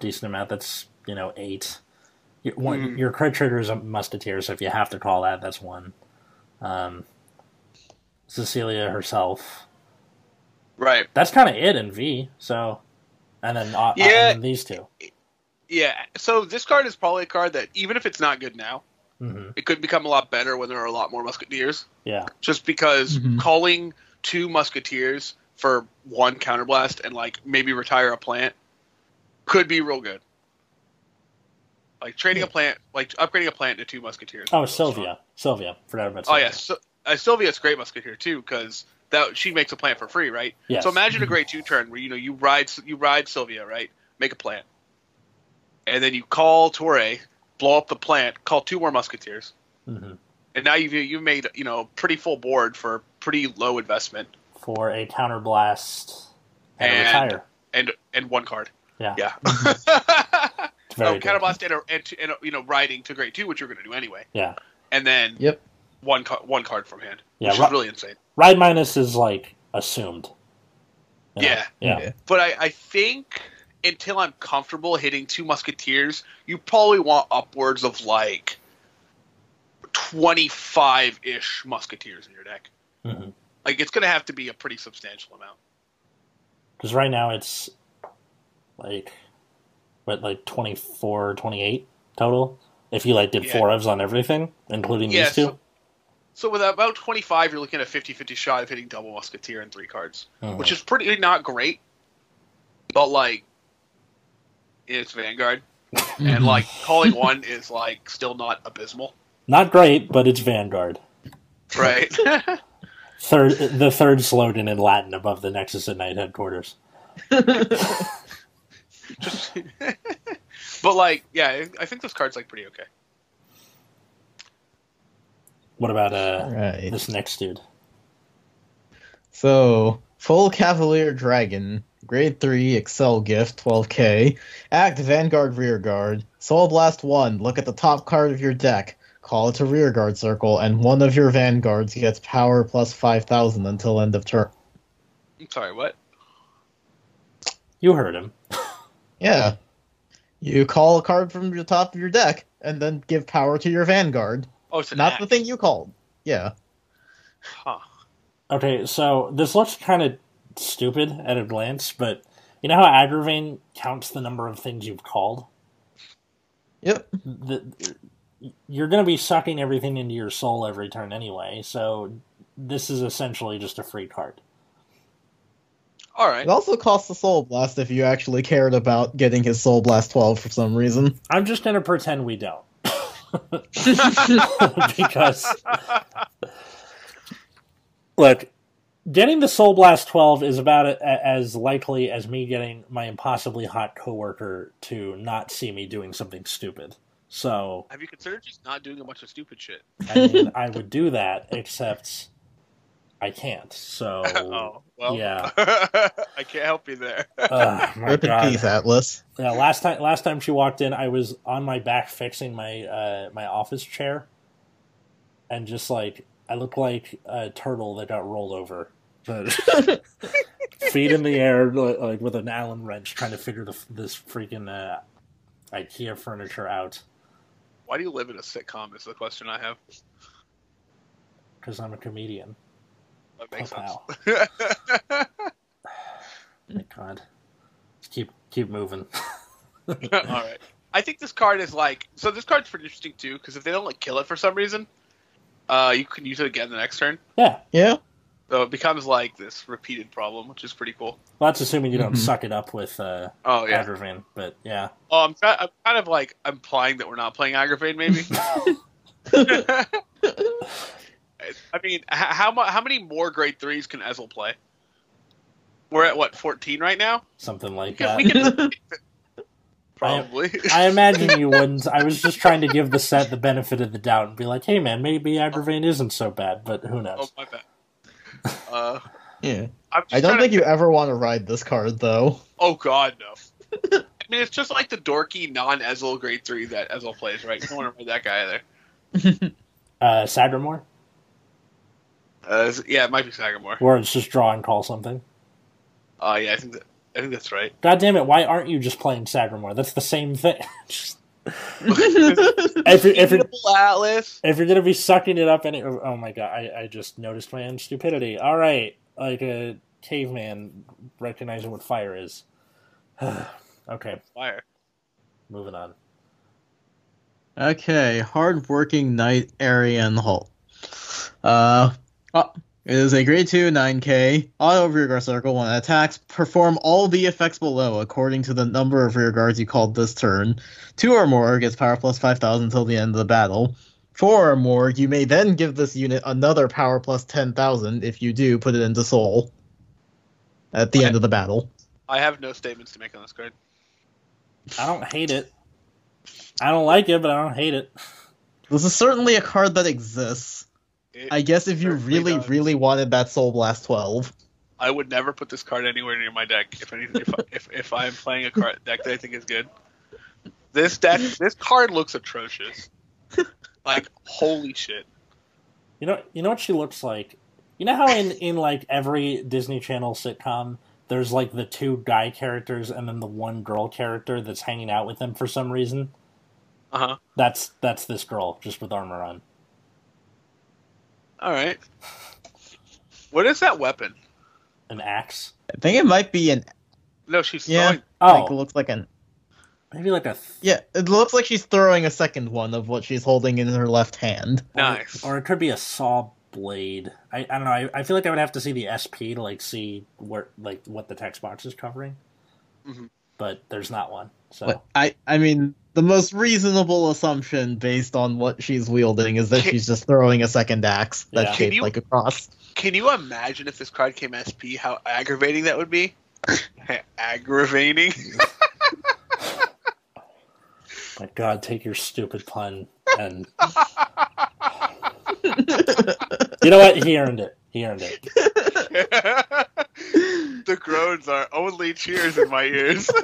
decent amount. That's you know eight. Your, one, Mhm. your crit trigger is a musketeer, so if you have to call that, that's one. Um, Cecilia herself. Right. That's kind of it in V. So, and then uh, Yeah. and then these two. Yeah. So this card is probably a card that even if it's not good now, hmm it could become a lot better when there are a lot more musketeers. Yeah, just because Mhm. calling two musketeers for one counterblast and like maybe retire a plant could be real good. Like trading a plant, like upgrading a plant to two musketeers. Oh, is really strong. Sylvia. Sylvia. Forgot about Oh Sylvia. yeah, so, uh, Sylvia's great musketeer too because that she makes a plant for free, right? Yes. So imagine a grade two turn where you know you ride you ride Sylvia, right? Make a plant, and then you call Torre, blow up the plant, call two more musketeers, Mhm. and now you've you've made you know pretty full board for pretty low investment. For a counterblast and, a And- retire. and and one card. Yeah. Yeah. <laughs> <laughs> It's very oh, good. counterblast and, a, and, to- and a, you know riding to grade two, which you're going to do anyway, Yeah. and then Yep. one ca- one card from hand, Yeah, which ri- is really insane. Ride minus is like assumed. You know? Yeah. Yeah. Yeah. But I, I think until I'm comfortable hitting two musketeers, you probably want upwards of like twenty five ish musketeers in your deck. hmm Like it's going to have to be a pretty substantial amount. Because right now it's like, what, like 24, 28 total? If you like did Yeah. four ofs on everything, including Yeah, these two? so- So with about 25, you're looking at a 50-50 shot of hitting double musketeer and three cards. Mhm. which is pretty not great, but like it's Vanguard, <laughs> and like calling one is like still not abysmal, Not great, but it's Vanguard. right? <laughs> Third, the third slogan in Latin above the Nexus at Night headquarters. <laughs> Just, <laughs> but like, yeah, I think this card's like pretty okay. What about uh Right. this next dude? So, Full Cavalier Dragon, Grade 3, Accel Gift, 12k. Act Vanguard Rearguard. Soul Blast 1, look at the top card of your deck. Call it a Rearguard circle, and one of your Vanguards gets power plus 5000 until end of turn. I'm sorry, what? You heard him. <laughs> Yeah. You call a card from the top of your deck, and then give power to your Vanguard. Oh, it's an Not act. the thing you called. Yeah. Huh. Okay, so this looks kind of stupid at a glance, but you know how Agravain counts the number of things you've called? Yep. The, you're going to be sucking everything into your soul every turn anyway, so this is essentially just a free card. All right. It also costs a Soul Blast if you actually cared about getting his Soul Blast 12 for some reason. I'm just going to pretend we don't. <laughs> <laughs> because look, getting the Soul Blast 12 is about as likely as me getting my impossibly hot coworker to not see me doing something stupid. So, Have you considered just not doing a bunch of stupid shit? I mean, I would do that, except I can't. So, <laughs> oh, well. yeah. <laughs> I can't help you there. <laughs> Ugh, my Rip in God. peace, Atlas. Yeah, last time last time she walked in, I was on my back fixing my uh, my office chair, and just like I looked like a turtle that got rolled over, but feet in the air, like, like with an Allen wrench, trying to figure the, this freaking uh, IKEA furniture out Why do you live in a sitcom? Is the question I have. because I'm a comedian. That makes Oh, sense. My God, Let's keep keep moving. <laughs> All right. I think this card is like so. This card's pretty interesting too because if they don't like kill it for some reason, uh, you can use it again the next turn. Yeah, Yeah. So it becomes like this repeated problem, which is pretty cool. well, that's assuming you don't Mhm. suck it up with uh, Oh yeah. Agravain, but yeah. Oh, I'm, try- I'm kind of like implying that we're not playing Aggravate, maybe. <laughs> <laughs> I mean, how how many more grade threes can Ezel play? We're at what 14 right now. Something We like can, that. we can <laughs> probably. I imagine you <laughs> wouldn't. I was just trying to give the set the benefit of the doubt and be like, "Hey, man, maybe Agravain isn't so bad," but who oh knows? my bad. Uh, Yeah. I'm just I don't think to- you ever want to ride this card, though. Oh God, no. <laughs> I mean, it's just like the dorky non-Ezel grade three that Ezel plays, right? You don't want to ride that guy either. Uh, Sagramore, Uh, yeah, it might be Sagamore. where it's just draw and call something. Uh, yeah, I think that I think that's right. God damn it! Why aren't you just playing Sagramore? That's the same thing. <laughs> Just- if, <laughs> you, if, you're, Atlas. if you're gonna be sucking it up, any oh my god, I, I just noticed my own stupidity. All right, like a caveman recognizing what fire is. <sighs> okay, Fire. moving on. Okay, hardworking knight Arian Holt. Uh, oh, it is a grade 2 9k auto rearguard circle. When it attacks, perform all the effects below according to the number of rearguards you called this turn. Two or more gets power plus 5000 until the end of the battle. Four or more, you may then give this unit another power plus 10,000. If you do, put it into soul at the Okay. end of the battle. I have no statements to make on this card. I don't hate it. I don't like it, but I don't hate it. This is certainly a card that exists. It- I guess if you really, does. really wanted that Soul Blast 12. I would never put this card anywhere near my deck if anything. If, <laughs> if, if I'm playing a card deck that I think is good, this deck, this card looks atrocious. <laughs> Like holy shit! You know, you know what she looks like. You know how in in like every Disney Channel sitcom, there's like the two guy characters and then the one girl character that's hanging out with them for some reason. Uh huh. That's that's this girl just with armor on. All right. What is that weapon? An axe. I think it might be an. No, she's Yeah. throwing. Like, it Oh, looks like an. maybe like a. Th- Yeah, it looks like she's throwing a second one of what she's holding in her left hand. Nice. Or it could be a saw blade. I, I don't know. I, I feel like I would have to see the SP to like see where like what the text box is covering. Mhm. But there's not one. So But I, I mean, the most reasonable assumption based on what she's wielding is that Can- she's just throwing a second axe that's Yeah. shaped Can you- like a cross. Can you imagine if this card came SP? How aggravating that would be. <laughs> aggravating. <laughs> my God, take your stupid pun and <laughs> You know what? He earned it. He earned it. <laughs> the groans are only cheers in my ears. <laughs>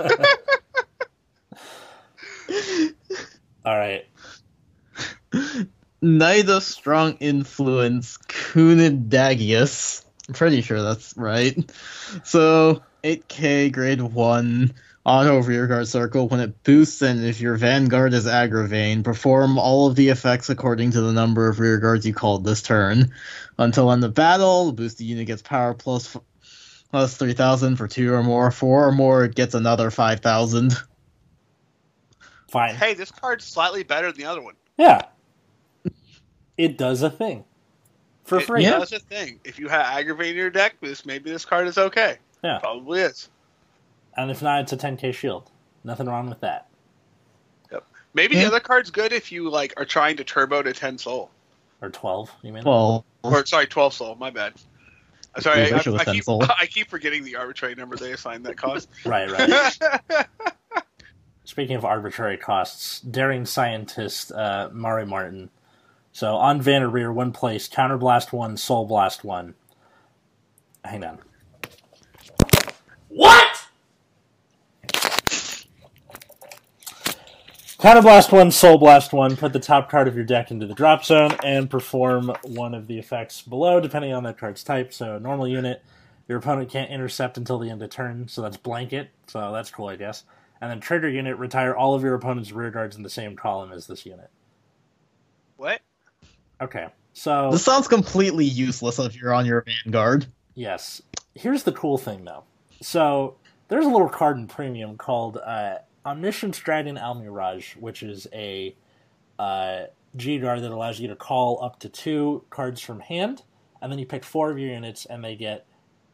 All right. Knight of Strong Influence, Kunadagius. I'm pretty sure that's right. So, 8k grade 1 auto rearguard circle. When it boosts and if your Vanguard is Agravain, perform all of the effects according to the number of rearguards you called this turn. Until end of battle, the boosted unit gets power plus, plus 3000 for 2 or more. 4 or more, it gets another 5000. Fine. hey, this card's slightly better than the other one. Yeah. It does a thing. For It free. Yeah. does a thing. If you have aggravate in your deck, this maybe this card is okay. Yeah. Probably is. And if not, it's a 10k shield. Nothing wrong with that. Yep. Maybe Yeah. the other card's good if you like are trying to turbo to ten soul. Or 12, you mean? Well, Or sorry, twelve soul. My bad. Sorry, I I, wish it was I keep. <laughs> I keep forgetting the arbitrary number they assigned that cost. <laughs> right, right. <laughs> Speaking of arbitrary costs, daring scientist uh, Mari Martin. So on Vanderveer, one place, Counterblast 1, Soul Blast 1. Hang on. What? Counterblast 1, Soul Blast 1, put the top card of your deck into the drop zone and perform one of the effects below, depending on that card's type. So, normal unit, your opponent can't intercept until the end of turn, so that's blanket, so that's cool, I guess. And then trigger unit, retire all of your opponent's rear guards in the same column as this unit. what? Okay, so this sounds completely useless if you're on your Vanguard. yes, here's the cool thing though. So there's a little card in premium called uh, Omniscient Dragon Almirage, which is a uh, G guard that allows you to call up to two cards from hand, and then you pick four of your units, and they get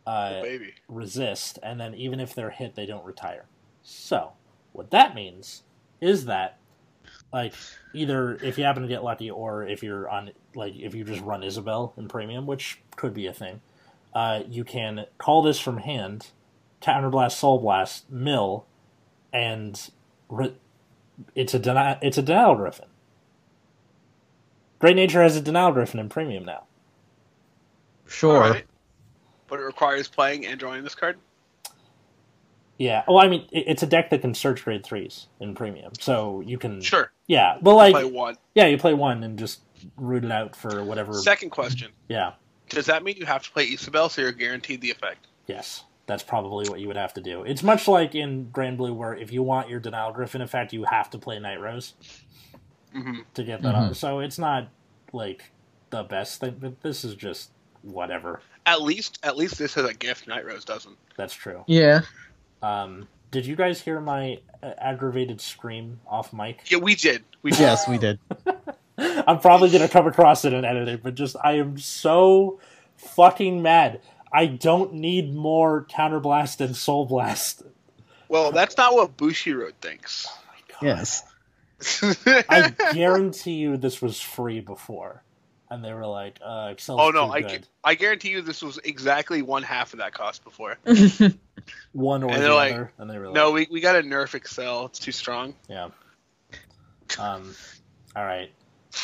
uh, resist, and then even if they're hit, they don't retire. So, what that means is that, like, either if you happen to get lucky, or if you're on, like, if you just run Isabel in premium, which could be a thing, uh, you can call this from hand, counterblast, soul blast, mill, and re- it's a deni- it's a denial griffin. Great Nature has a denial griffin in premium now. Sure. Alright. But it requires playing and drawing this card. Yeah. Well, I mean, it- it's a deck that can search grade threes in premium, so you can. Sure. Yeah. Well, like, play one. yeah, you play one and just root it out for whatever. Second question: yeah. Does that mean you have to play Isabel so you're guaranteed the effect? Yes. That's probably what you would have to do. It's much like in Granblue, where if you want your Denial Griffin effect, you have to play Night Rose hmm to get that Mhm. on. So it's not like the best thing, but this is just whatever. At least, at least this has a gift. Night Rose doesn't. That's true. Yeah. Um, did you guys hear my uh, aggravated scream off mic? Yeah, we did. We did. Yes, we did. <laughs> I'm probably gonna come across it in editing, but just I am so fucking mad. I don't need more counterblast and soul blast. Well, that's not what Bushiroad thinks. Yes. I <laughs> guarantee you this was free before, and they were like, uh, "Accel's oh no, too I, good." gu- I guarantee you this was exactly one half of that cost before. <laughs> One or and the they're like, other, and they were like, No, we, we got to nerf Accel. It's too strong. Yeah. Um. All right.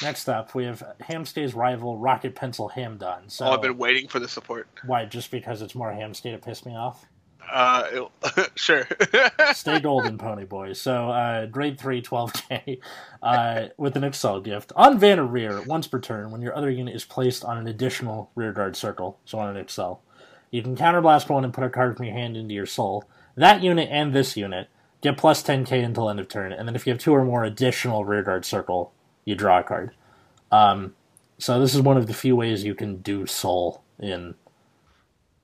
Next up, we have Hammsuke's rival, Rocket Pencil Hamdon. So oh, I've been waiting for the support. why? Just because it's more Hammsuke to piss me off? Uh, <laughs> sure. <laughs> Stay golden, pony boy. So, uh, grade 3, 12k, uh, with an Accel gift. On Vanner Rear, once per turn, when your other unit is placed on an additional rear guard circle, so on an Accel, you can counterblast one and put a card from your hand into your soul. That unit and this unit get plus 10k until end of turn, and then if you have two or more additional rear guard circle, you draw a card. Um, so this is one of the few ways you can do soul in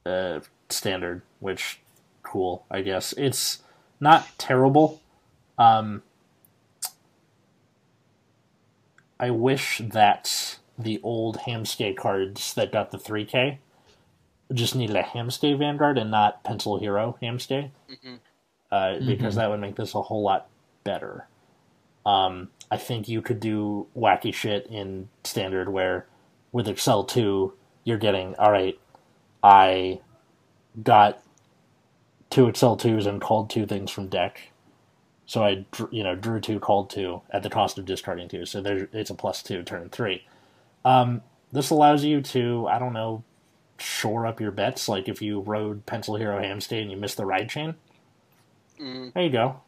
uh, standard, which cool, I guess. It's not terrible. Um, I wish that the old Hammsuke cards that got the 3K just needed a Hammsuke Vanguard and not Pencil Hero Hammsuke, Mhm. uh, because that would make this a whole lot better. Um, I think you could do wacky shit in Standard where with Accel 2, you're getting, alright, I got two Accel 2s and called two things from deck. So I, you know, drew two, called two at the cost of discarding two. So there's it's a plus two turn three. Um, this allows you to, I don't know, shore up your bets. Like if you rode Pencil Hero Hammsuke and you missed the ride chain, Mm. there you go.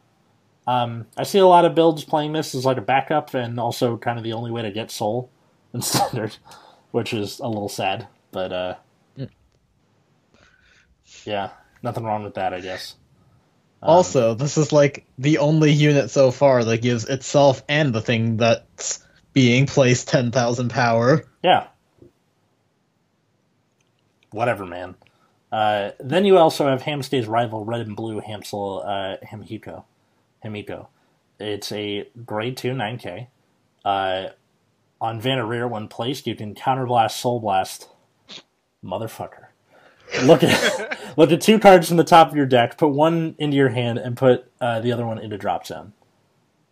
Um, I see a lot of builds playing this as like a backup and also kind of the only way to get soul <laughs> in standard, which is a little sad. But uh, Mm. yeah, nothing wrong with that, I guess. Um, Also, this is like the only unit so far that gives itself and the thing that's being placed 10,000 power. Yeah. Whatever, man. Uh, then you also have Hammsuke's rival, Red and Blue Hamsel uh, Hamhiko. Hamiko. It's a grade 2 9k. Uh, on Vanarir, when placed, you can counterblast Soul Blast. Motherfucker. Look at <laughs> look at two cards from the top of your deck, put one into your hand, and put uh, the other one into drop zone.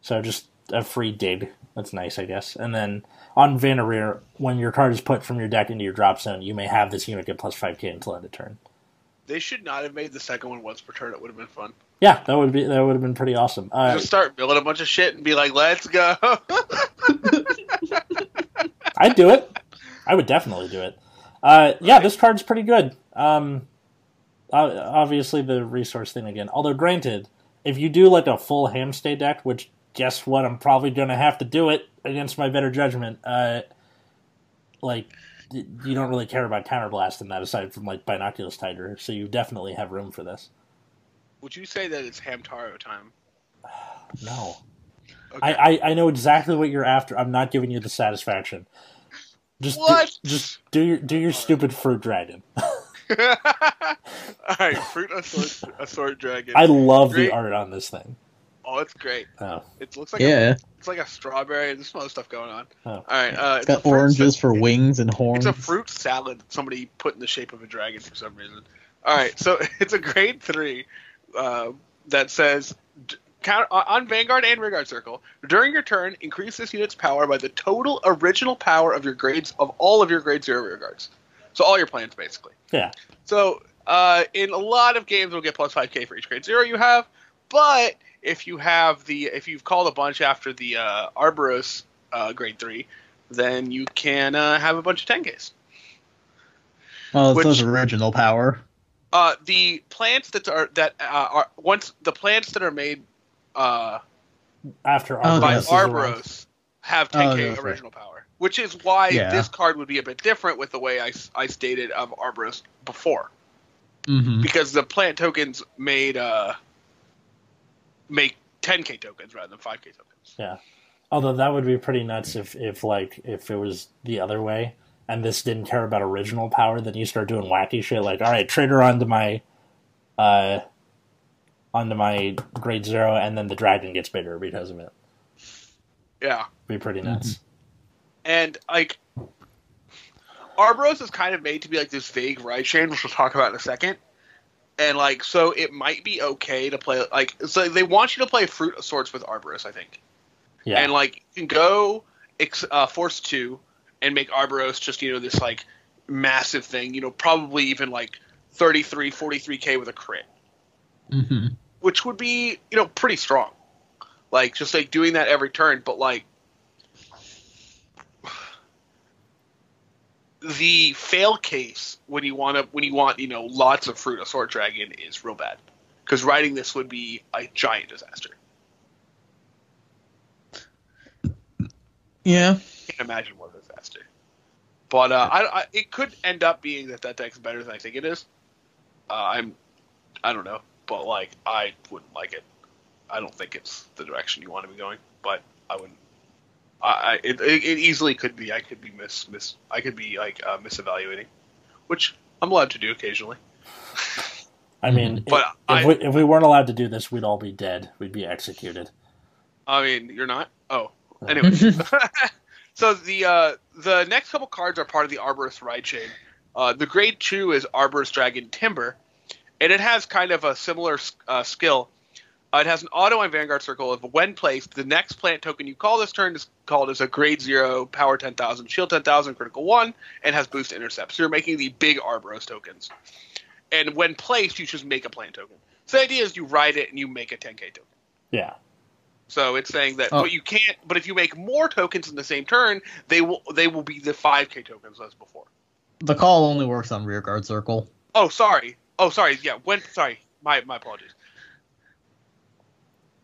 So just a free dig. That's nice, I guess. And then on Vanarir, when your card is put from your deck into your drop zone, you may have this unit get plus 5k until end of turn. They should not have made the second one once per turn. It would have been fun. Yeah, that would be that would have been pretty awesome. Uh, Just start building a bunch of shit and be like, "Let's go." <laughs> I'd do it. I would definitely do it. Uh, yeah, this card's pretty good. Um, obviously, the resource thing again. Although, granted, if you do like a full Hammsuke deck, which guess what, I'm probably going to have to do it against my better judgment. Uh, like, you don't really care about counterblast in that, aside from like binoculars tiger. So you definitely have room for this. Would you say that it's Hamtaro time? <sighs> No. Okay. I, I, I know exactly what you're after. I'm not giving you the satisfaction. Just do- just do your do your stupid fruit dragon. <laughs> <laughs> All right, fruit a sword, dragon. I love Great. the art on this thing. Oh, it's great. Oh, It looks like a, Yeah, it's like a strawberry. There's some other stuff going on. Oh. All right, uh, it's a got oranges sa- for wings and horns. It's a fruit salad that somebody put in the shape of a dragon for some reason. All right, so <laughs> it's a grade three uh, that says count on- on Vanguard and Rearguard Circle during your turn. Increase this unit's power by the total original power of your grades of all of your grade zero rearguards. So all your plans basically. yeah. So uh, in a lot of games, we'll get plus five k for each grade zero you have. But if you have the if you've called a bunch after the uh, Arboros uh, grade three, then you can uh, have a bunch of ten ks. oh, it's which- those original power. Uh, the plants that are that uh, are once the plants that are made uh, After Oh, by Arboros. Arboros have Oh, 10k yeah, that's right. original power, which is why Yeah. this card would be a bit different with the way I, I stated of Arboros before. Mm-hmm. because the plant tokens made uh make 10k tokens rather than 5k tokens. Yeah. Although that would be pretty nuts if if like if it was the other way and this didn't care about original power, then you start doing wacky shit like, all right, trigger onto my uh onto my grade zero, and then the dragon gets bigger because of it. Yeah, Be pretty nuts. and like Arboros is kind of made to be like this vague ride chain, which we'll talk about in a second. And like, so it might be okay to play like so they want you to play Fruit of Swords with Arboros, I think. Yeah, And like, you can go uh, Force two and make Arboros just you know this like massive thing, you know, probably even like 33, 43k with a crit. Mm-hmm. which would be you know pretty strong like just like doing that every turn but like the fail case when you want to when you want you know lots of fruit of sword dragon is real bad. Because riding this would be a giant disaster. Yeah. I can't imagine what a disaster. But uh I, I it could end up being that that deck's better than i think it is. Uh, i'm i don't know. But like i wouldn't like it. I don't think it's the direction you want to be going but i wouldn't i, I it, it, it easily could be i could be miss miss i could be like uh, misevaluating which i'm allowed to do occasionally I mean, <laughs> But if, I- if, we, if we weren't allowed to do this, we'd all be dead. We'd be executed. I mean, you're not. Oh, anyway. <laughs> <laughs> so the uh, the next couple cards are part of the Arboros ride chain. Uh, the grade two is Arboros Dragon Timber, and it has kind of a similar uh, skill. Uh, it has an auto on Vanguard Circle of when placed, the next plant token you call this turn is called as a grade zero, power 10,000, shield 10,000, critical one, and has boost intercept. So you're making the big Arboros tokens. And when placed, you just make a plant token. So the idea is you ride it and you make a 10k token. Yeah. So it's saying that, Oh. but you can't. But if you make more tokens in the same turn, they will they will be the five K tokens as before. The call only works on rear guard circle. Oh, sorry. Oh, sorry. Yeah. When sorry. My my apologies.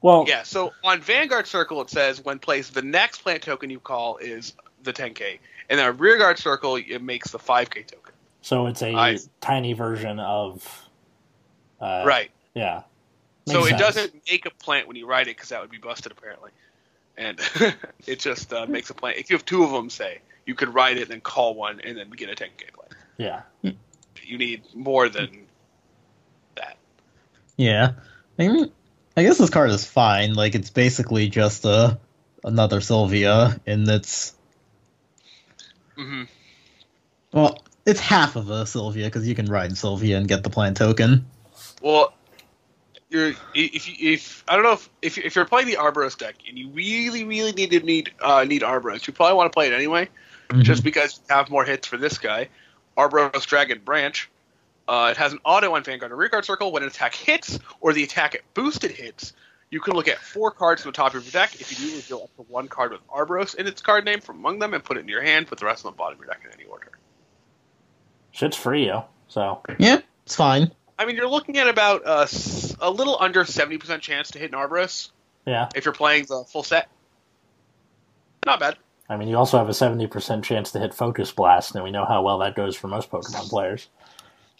Well, Yeah. So on Vanguard Circle, it says when placed, the next plant token you call is the 10K, and then Rear Guard Circle it makes the 5K token. so it's a I- tiny version of. Uh, right. Yeah. So Makes it doesn't make a plant when you ride it because that would be busted apparently, and <laughs> it just uh, makes a plant. If you have two of them, say you could ride it, and then call one, and then get a 10K plant. Yeah. You need more than that. Yeah. I mean, I guess this card is fine. Like, it's basically just a another Sylvia, and it's hmm well, it's half of a Sylvia because you can ride Sylvia and get the plant token. Well, you're if you, if I don't know if, if if you're playing the Arboros deck and you really really need to need uh, need Arboros, you probably want to play it anyway, just because you have more hits for this guy. Arboros Dragon Branch. Uh, it has an auto on Vanguard and Rearguard Circle. When an attack hits or the attack at boosted hits, you can look at four cards from the top of your deck. If you do, reveal up to one card with Arboros in its card name from among them and put it in your hand. Put the rest on the bottom of your deck in any order. Shit's free, yo. So yeah, it's fine. I mean, you're looking at about a, s- a little under 70% chance to hit an Arboros. yeah. if you're playing the full set. Not bad. I mean, you also have a seventy percent chance to hit Focus Blast, and we know how well that goes for most Pokemon players.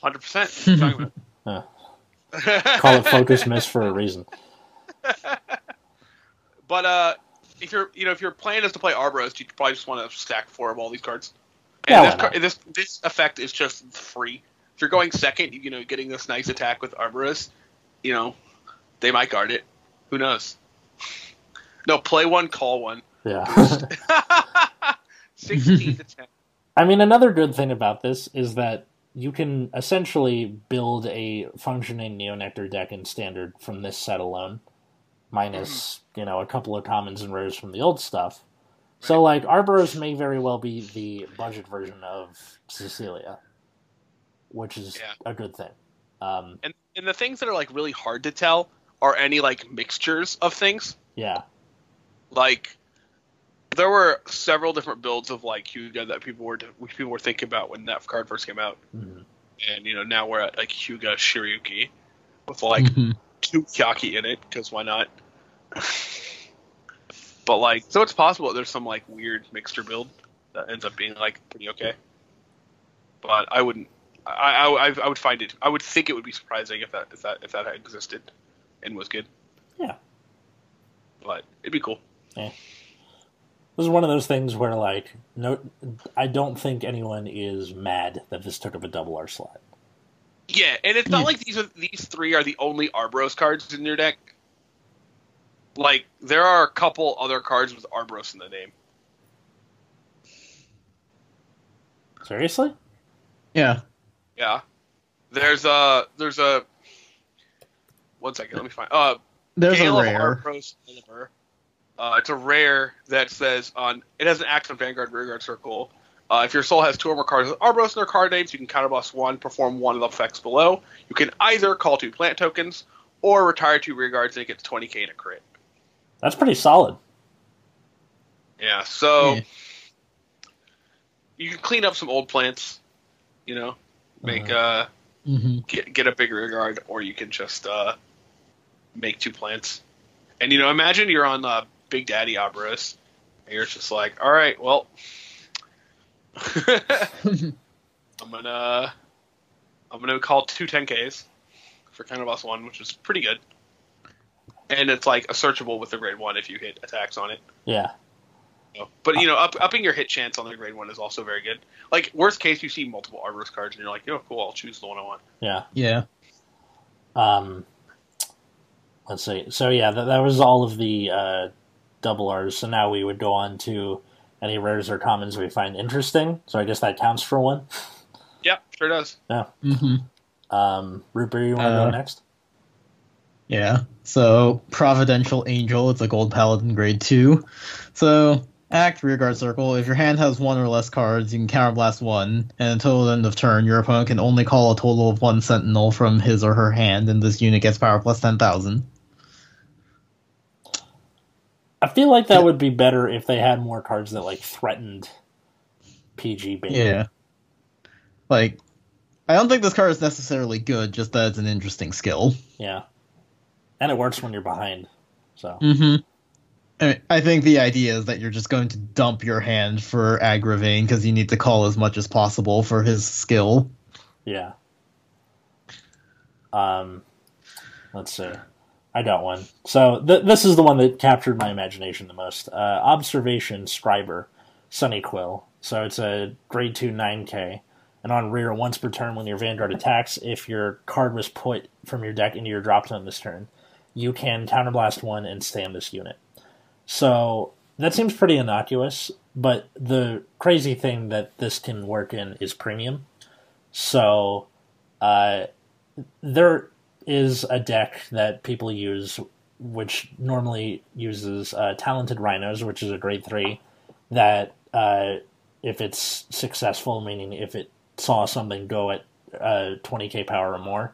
Hundred percent. <laughs> <laughs> Call it Focus Miss for a reason. <laughs> But uh, if you're you know if your plan is to play Arboros, you probably just want to stack four of all these cards. Yeah, And why this, car- this this effect is just free. If you're going second, you, you know, getting this nice attack with Arboros, you know, they might guard it. Who knows? No, play one, call one. Yeah. Sixteen to ten. I mean, another good thing about this is that you can essentially build a functioning Neo Nectar deck in standard from this set alone, minus, you know, a couple of commons and rares from the old stuff. So, like, Arboros may very well be the budget version of Cecilia, which is Yeah. a good thing. Um, And and the things that are like really hard to tell are any like mixtures of things. yeah, like there were several different builds of like Hyuga that people were people were thinking about when that card first came out, mhm. and you know now we're at like Hyuga Shiryuki with like Mhm. two Kyaki in it because why not? <laughs> but like, so it's possible that there's some like weird mixture build that ends up being like pretty okay. But I wouldn't. I, I, I would find it. I would think it would be surprising if that if that if that had existed and was good. Yeah. But it'd be cool. This is one of those things where, like, no, I don't think anyone is mad that this took up a double R slot. Yeah, and it's not Yeah. like these are these three are the only Arboros cards in your deck. Like there are a couple other cards with Arboros in the name. Seriously? Yeah. Yeah, there's a there's a one second. Let me find. Uh, There's Gale a of rare. Arboros Oliver. Uh, it's a rare that says on it has an act on Vanguard Rearguard Circle. Uh, if your soul has two or more cards with Arboros in their card names, you can counterboss one, perform one of the effects below. You can either call two plant tokens or retire two rearguards and it gets 20k in a crit. That's pretty solid. Yeah, so Yeah. you can clean up some old plants, you know, make uh hmm get get a big rear guard, or you can just uh make two plants. And you know, imagine you're on uh, Big Daddy Arboros, and you're just like, all right, well, <laughs> I'm gonna I'm gonna call two 10ks for kind of boss one, which is pretty good. And it's like a searchable with the grade one if you hit attacks on it. Yeah. So, but you know, up, upping your hit chance on the grade one is also very good. Like worst case, you see multiple Arboros cards, and you're like, oh, cool, I'll choose the one I want. Yeah. Yeah. Um, let's see. So yeah, that, that was all of the uh, double R's. So now we would go on to any rares or commons we find interesting. So I guess that counts for one. <laughs> Yeah, sure does. hmm Um, Rupert, you want to Uh, go next? Yeah. So Providential Angel, it's a gold paladin grade two. So act rearguard circle. If your hand has one or less cards, you can counterblast one, and until the end of turn, your opponent can only call a total of one sentinel from his or her hand, and this unit gets power plus ten thousand. I feel like that would be better if they had more cards that like threatened PG bait. Yeah. Like, I don't think this card is necessarily good, just that it's an interesting skill. Yeah. And it works when you're behind. So Mm-hmm. I I think the idea is that you're just going to dump your hand for Agravain because you need to call as much as possible for his skill. yeah. Um, let's see. I got one. So th- this is the one that captured my imagination the most. Uh, Observation Scriber, Sunny Quill. So it's a grade two nine K, and on rear once per turn when your Vanguard attacks, if your card was put from your deck into your drop zone this turn, you can counterblast one and stand this unit. So that seems pretty innocuous, but the crazy thing that this can work in is premium. So uh, there is a deck that people use, which normally uses uh, Talented Rhinos, which is a grade three, that uh, if it's successful, meaning if it saw something go at uh, 20k power or more,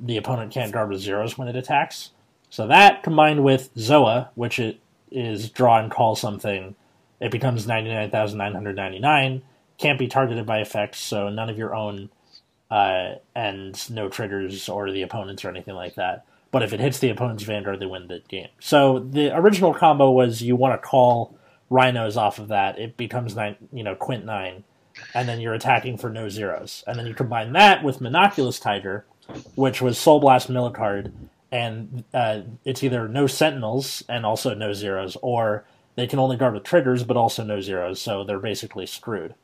the opponent can't guard with zeros when it attacks. So that combined with Zoa, which it is draw and call something, it becomes 99,999, can't be targeted by effects, so none of your own uh, and no triggers or the opponents or anything like that. But if it hits the opponent's Vanguard, they win the game. So the original combo was you want to call rhinos off of that. It becomes nine, you know, quint nine, and then you're attacking for no zeros. And then you combine that with Monoculus Tiger, which was Soul Blast Millicard, and uh, it's either no sentinels and also no zeros, or they can only guard with triggers but also no zeros, so they're basically screwed.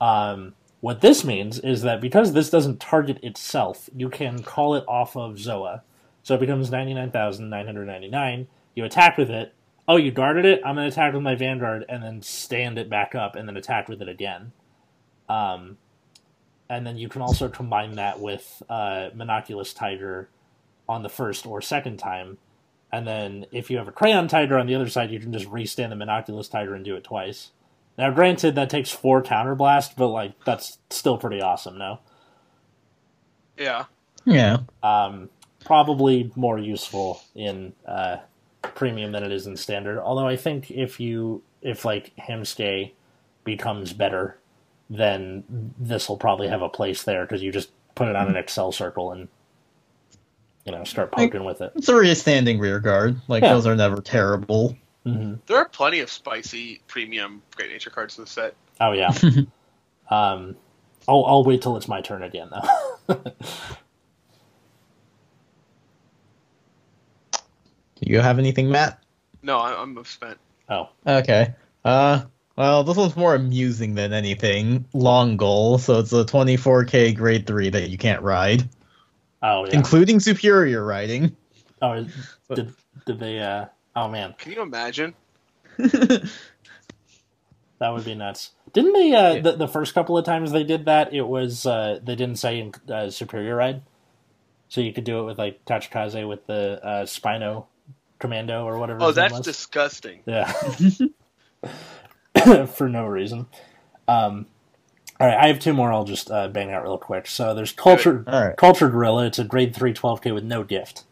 Um, what this means is that because this doesn't target itself, you can call it off of Zoa. So it becomes 99,999. You attack with it. Oh, you guarded it? I'm going to attack with my Vanguard and then stand it back up and then attack with it again. Um, and then you can also combine that with uh, Monoculus Tiger on the first or second time. And then if you have a Crayon Tiger on the other side, you can just restand the Monoculus Tiger and do it twice. Now, granted, that takes four counterblast, but like that's still pretty awesome. No, Yeah. Yeah. um, probably more useful in uh, premium than it is in standard. Although I think if you if like Hammsuke becomes better, then this will probably have a place there because you just put it on an Accel circle and you know start poking with it. It's a standing rear guard. Like, Yeah. those are never terrible. Hmm There are plenty of spicy premium Great Nature cards in the set. Oh yeah. <laughs> um, I'll I'll wait till it's my turn again though. Do <laughs> you have anything, Matt? No, I- I'm spent. oh Okay. Uh, well, this one's more amusing than anything. Long goal, so it's a 24k grade 3 that you can't ride, oh yeah. including superior riding. oh did did they? Uh, oh man. Can you imagine? <laughs> That would be nuts. Didn't they? Uh, Yeah. the, the first couple of times they did that, it was uh, they didn't say in uh, superior ride, so you could do it with like Tachikaze with the uh, Spino Commando or whatever. Oh, that's was. disgusting. yeah, <laughs> <laughs> for no reason. Um, all right, I have two more. I'll just uh, bang out real quick. So there's culture All right. Culture Gorilla, it's a grade 3 12k with no gift.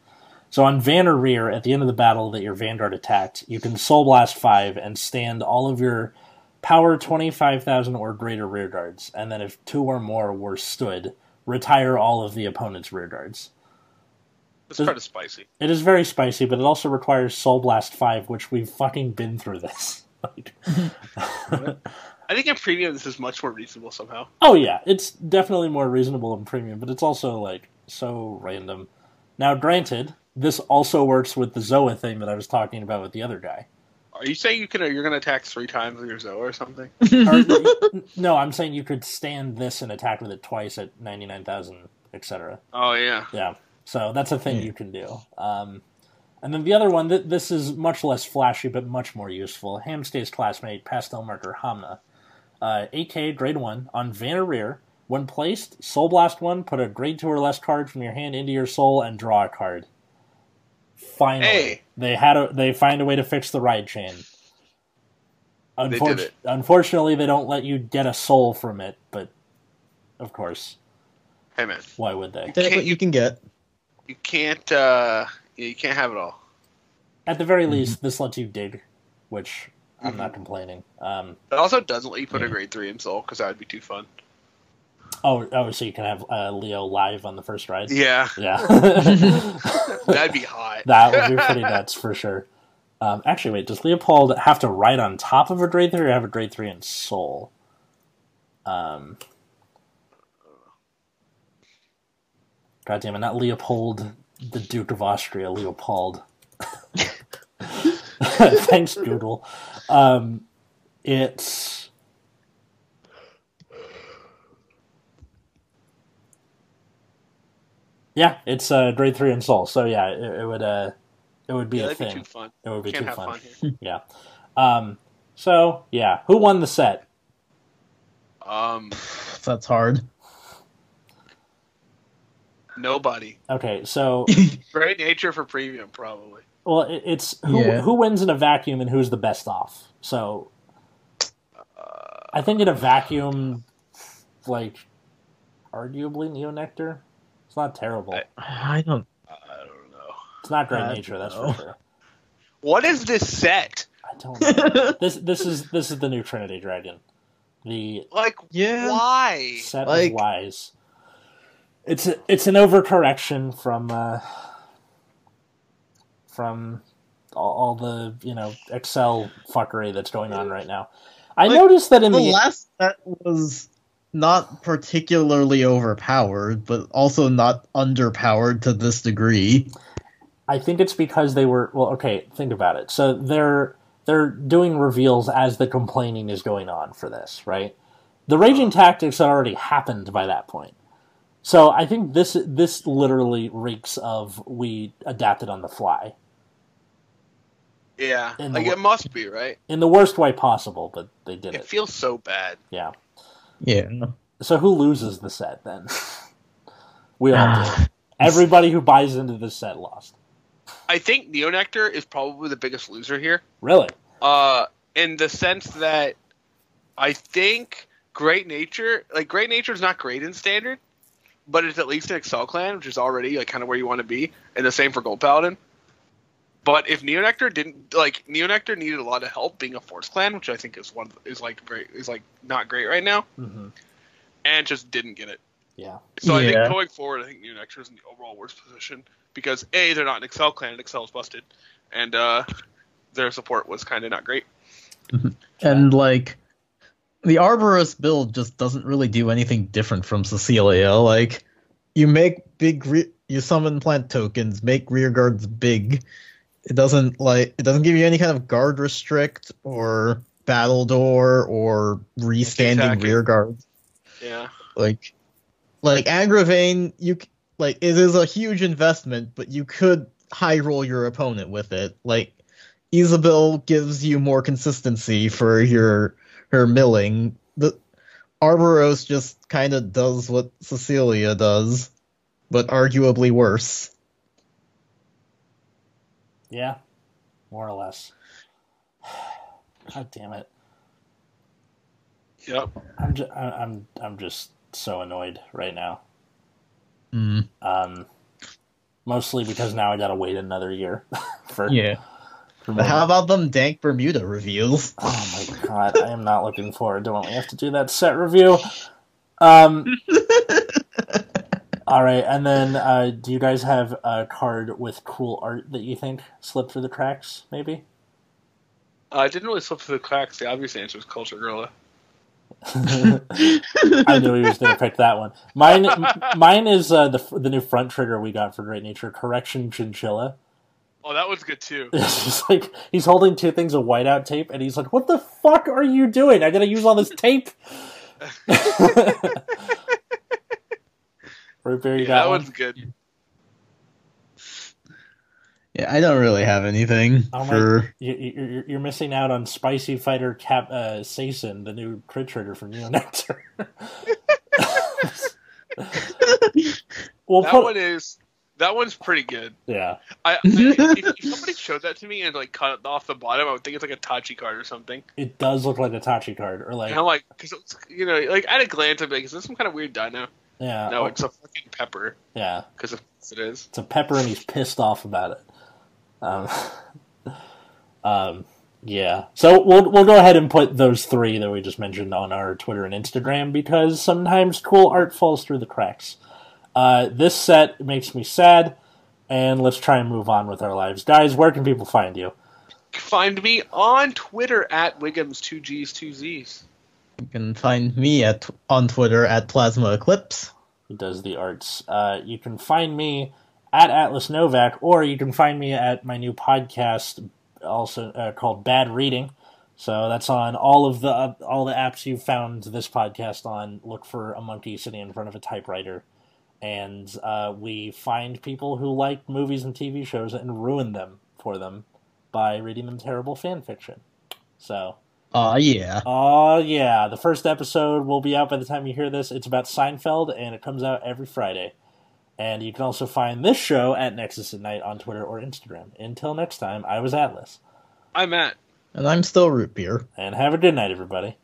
So on Van or Rear, at the end of the battle that your Vanguard attacked, you can Soul Blast 5 and stand all of your power 25,000 or greater rear guards. And then if two or more were stood, retire all of the opponent's rear guards. This Does- card spicy. It is very spicy, but it also requires Soul Blast 5, which we've fucking been through this. <laughs> I think in premium this is much more reasonable somehow. Oh yeah, it's definitely more reasonable in premium, but it's also like so random. Now, granted, this also works with the Zoa thing that I was talking about with the other guy. Are you saying you can you're gonna attack three times with your Zoa or something? <laughs> Or- <laughs> no, I'm saying you could stand this and attack with it twice at ninety nine thousand, etc. Oh yeah. Yeah, so that's a thing Yeah. you can do. Um, and then the other one, th- this is much less flashy but much more useful. Hammsuke's classmate, Pastel Marker Hamna. Uh, 8k, grade 1, on Vanna Rear. When placed, Soul Blast 1, put a grade 2 or less card from your hand into your soul and draw a card. Finally. Hey. They had a, they find a way to fix the ride chain. They did it. Unfortunately, they don't let you get a soul from it, but of course, Hey man, why would they? Take what you can get. you can't uh you can't have it all. At the very least, this lets you dig which I'm not complaining. Um, It also doesn't let you put a grade three in Soul because that would be too fun. Oh, oh, so you can have uh, Leo live on the first ride. Yeah, Yeah, <laughs> <laughs> that'd be hot. that would be pretty nuts for sure. Um, actually, wait, does Leopold have to ride on top of a grade three or have a grade three in Soul? Um, God damn it, not Leopold, the Duke of Austria, Leopold. <laughs> Thanks, Google. Um, it's yeah, it's uh, grade three in Soul. So yeah, it, it would uh, it would be yeah, a that'd thing. be too fun. It would be Can't too have fun. fun <laughs> here. Yeah. Um. So yeah, who won the set? Um, <sighs> That's hard. nobody. Okay, so <laughs> Great nature for premium, probably. well, it, it's who Yeah. who wins in a vacuum and who's the best off. So I think in a vacuum, like arguably Neo Nectar. It's not terrible. I- I don't. I don't know. It's not great I nature, that's don't for know. sure. What is this set? I don't know. <laughs> this this is this is the new Trinity Dragon. The Like, Yeah. why? set Like- of wise. It's a, it's an overcorrection from uh, from all, all the you know Accel fuckery that's going on right now. I Like, noticed that in The the last set was not particularly overpowered, but also not underpowered to this degree. I think it's because they were well. Okay, think about it. So they're they're doing reveals as the complaining is going on for this, right? The raging tactics had already happened by that point. So I think this this literally reeks of we adapted on the fly Yeah, the like wo- it must be right. in the worst way possible, but they did It it. feels so bad. Yeah. Yeah. So who loses the set then? <laughs> we all did. <sighs> Everybody who buys into this set lost. I think Neonectar is probably the biggest loser here. Really? Uh, in the sense that I think Great Nature, like Great Nature, is not great in standard, but it's at least an Accel clan, which is already like kind of where you want to be, and the same for Gold Paladin. But if Neonectar didn't like Neonectar needed a lot of help being a Force clan, which I think is one is like great is like not great right now, hmm and just didn't get it. Yeah. So I think going forward, I think Neonectar is in the overall worst position because a they're not an Accel clan, and Accel is busted, and uh, their support was kind of not great. And like the Arboros build just doesn't really do anything different from Cecilia. Like you make big re- you summon plant tokens, make rear guards big. It doesn't like it doesn't give you any kind of guard restrict or battle door or restanding rear guards. Yeah. Like like Agravain, you like it is a huge investment, but you could high roll your opponent with it. Like Isabel gives you more consistency for your her milling. The Arboros just kind of does what Cecilia does, but arguably worse. Yeah. More or less. <sighs> God damn it. Yep. I'm just, I'm I'm just so annoyed right now. Mm, Um, mostly because now I gotta wait another year <laughs> for yeah. for But how about them dank Bermuda reveals? <laughs> Oh my god, I am not looking forward to when we have to do that set review. Um, <laughs> all right, and then uh, do you guys have a card with cool art that you think slipped through the cracks? Maybe. Uh, I didn't really slip through the cracks. The obvious answer is Culture Gorilla. <laughs> I knew he was going to pick that one. Mine, m- mine is uh, the the new front trigger we got for Great Nature Correction Chinchilla. Oh, that was good too. <laughs> It's just like he's holding two things of whiteout tape, and he's like, "What the fuck are you doing? I gotta use all this tape." <laughs> Root beer, you Yeah, got that one? one's good. Yeah, I don't really have anything Oh my- for. You, you, you're, you're missing out on Spicy Fighter Cap uh, Sason, the new crit trigger from Neo Nectar. <laughs> we'll That put, one is. That one's pretty good. yeah. I, I if, if somebody showed that to me and like cut it off the bottom, I would think it's like a Tachi card or something. It does look like a Tachi card, or like And I'm like, because you know, like at a glance, I'm like, is this some kind of weird dino? Yeah, No, oh, it's a fucking pepper. yeah. Because of course it is. It's a pepper, and he's pissed off about it. Um, <laughs> um, Yeah. So we'll we'll go ahead and put those three that we just mentioned on our Twitter and Instagram because sometimes cool art falls through the cracks. Uh, this set makes me sad, and let's try and move on with our lives. Guys, where can people find you? Find me on Twitter at Wiggums two G's two Z's. You can find me at on Twitter at Plasma Eclipse. He does the arts. Uh, you can find me at Atlas Novak, or you can find me at my new podcast, also uh, called Bad Reading. So that's on all of the uh, all the apps you found this podcast on. Look for a monkey sitting in front of a typewriter, and uh, we find people who like movies and TV shows and ruin them for them by reading them terrible fan fiction. So Aw, yeah. Oh yeah, the first episode will be out by the time you hear this. It's about Seinfeld, and it comes out every Friday. And you can also find this show at Nexus at Night on Twitter or Instagram. Until next time, I was Atlas, I'm at And I'm still root beer. and have a good night, everybody.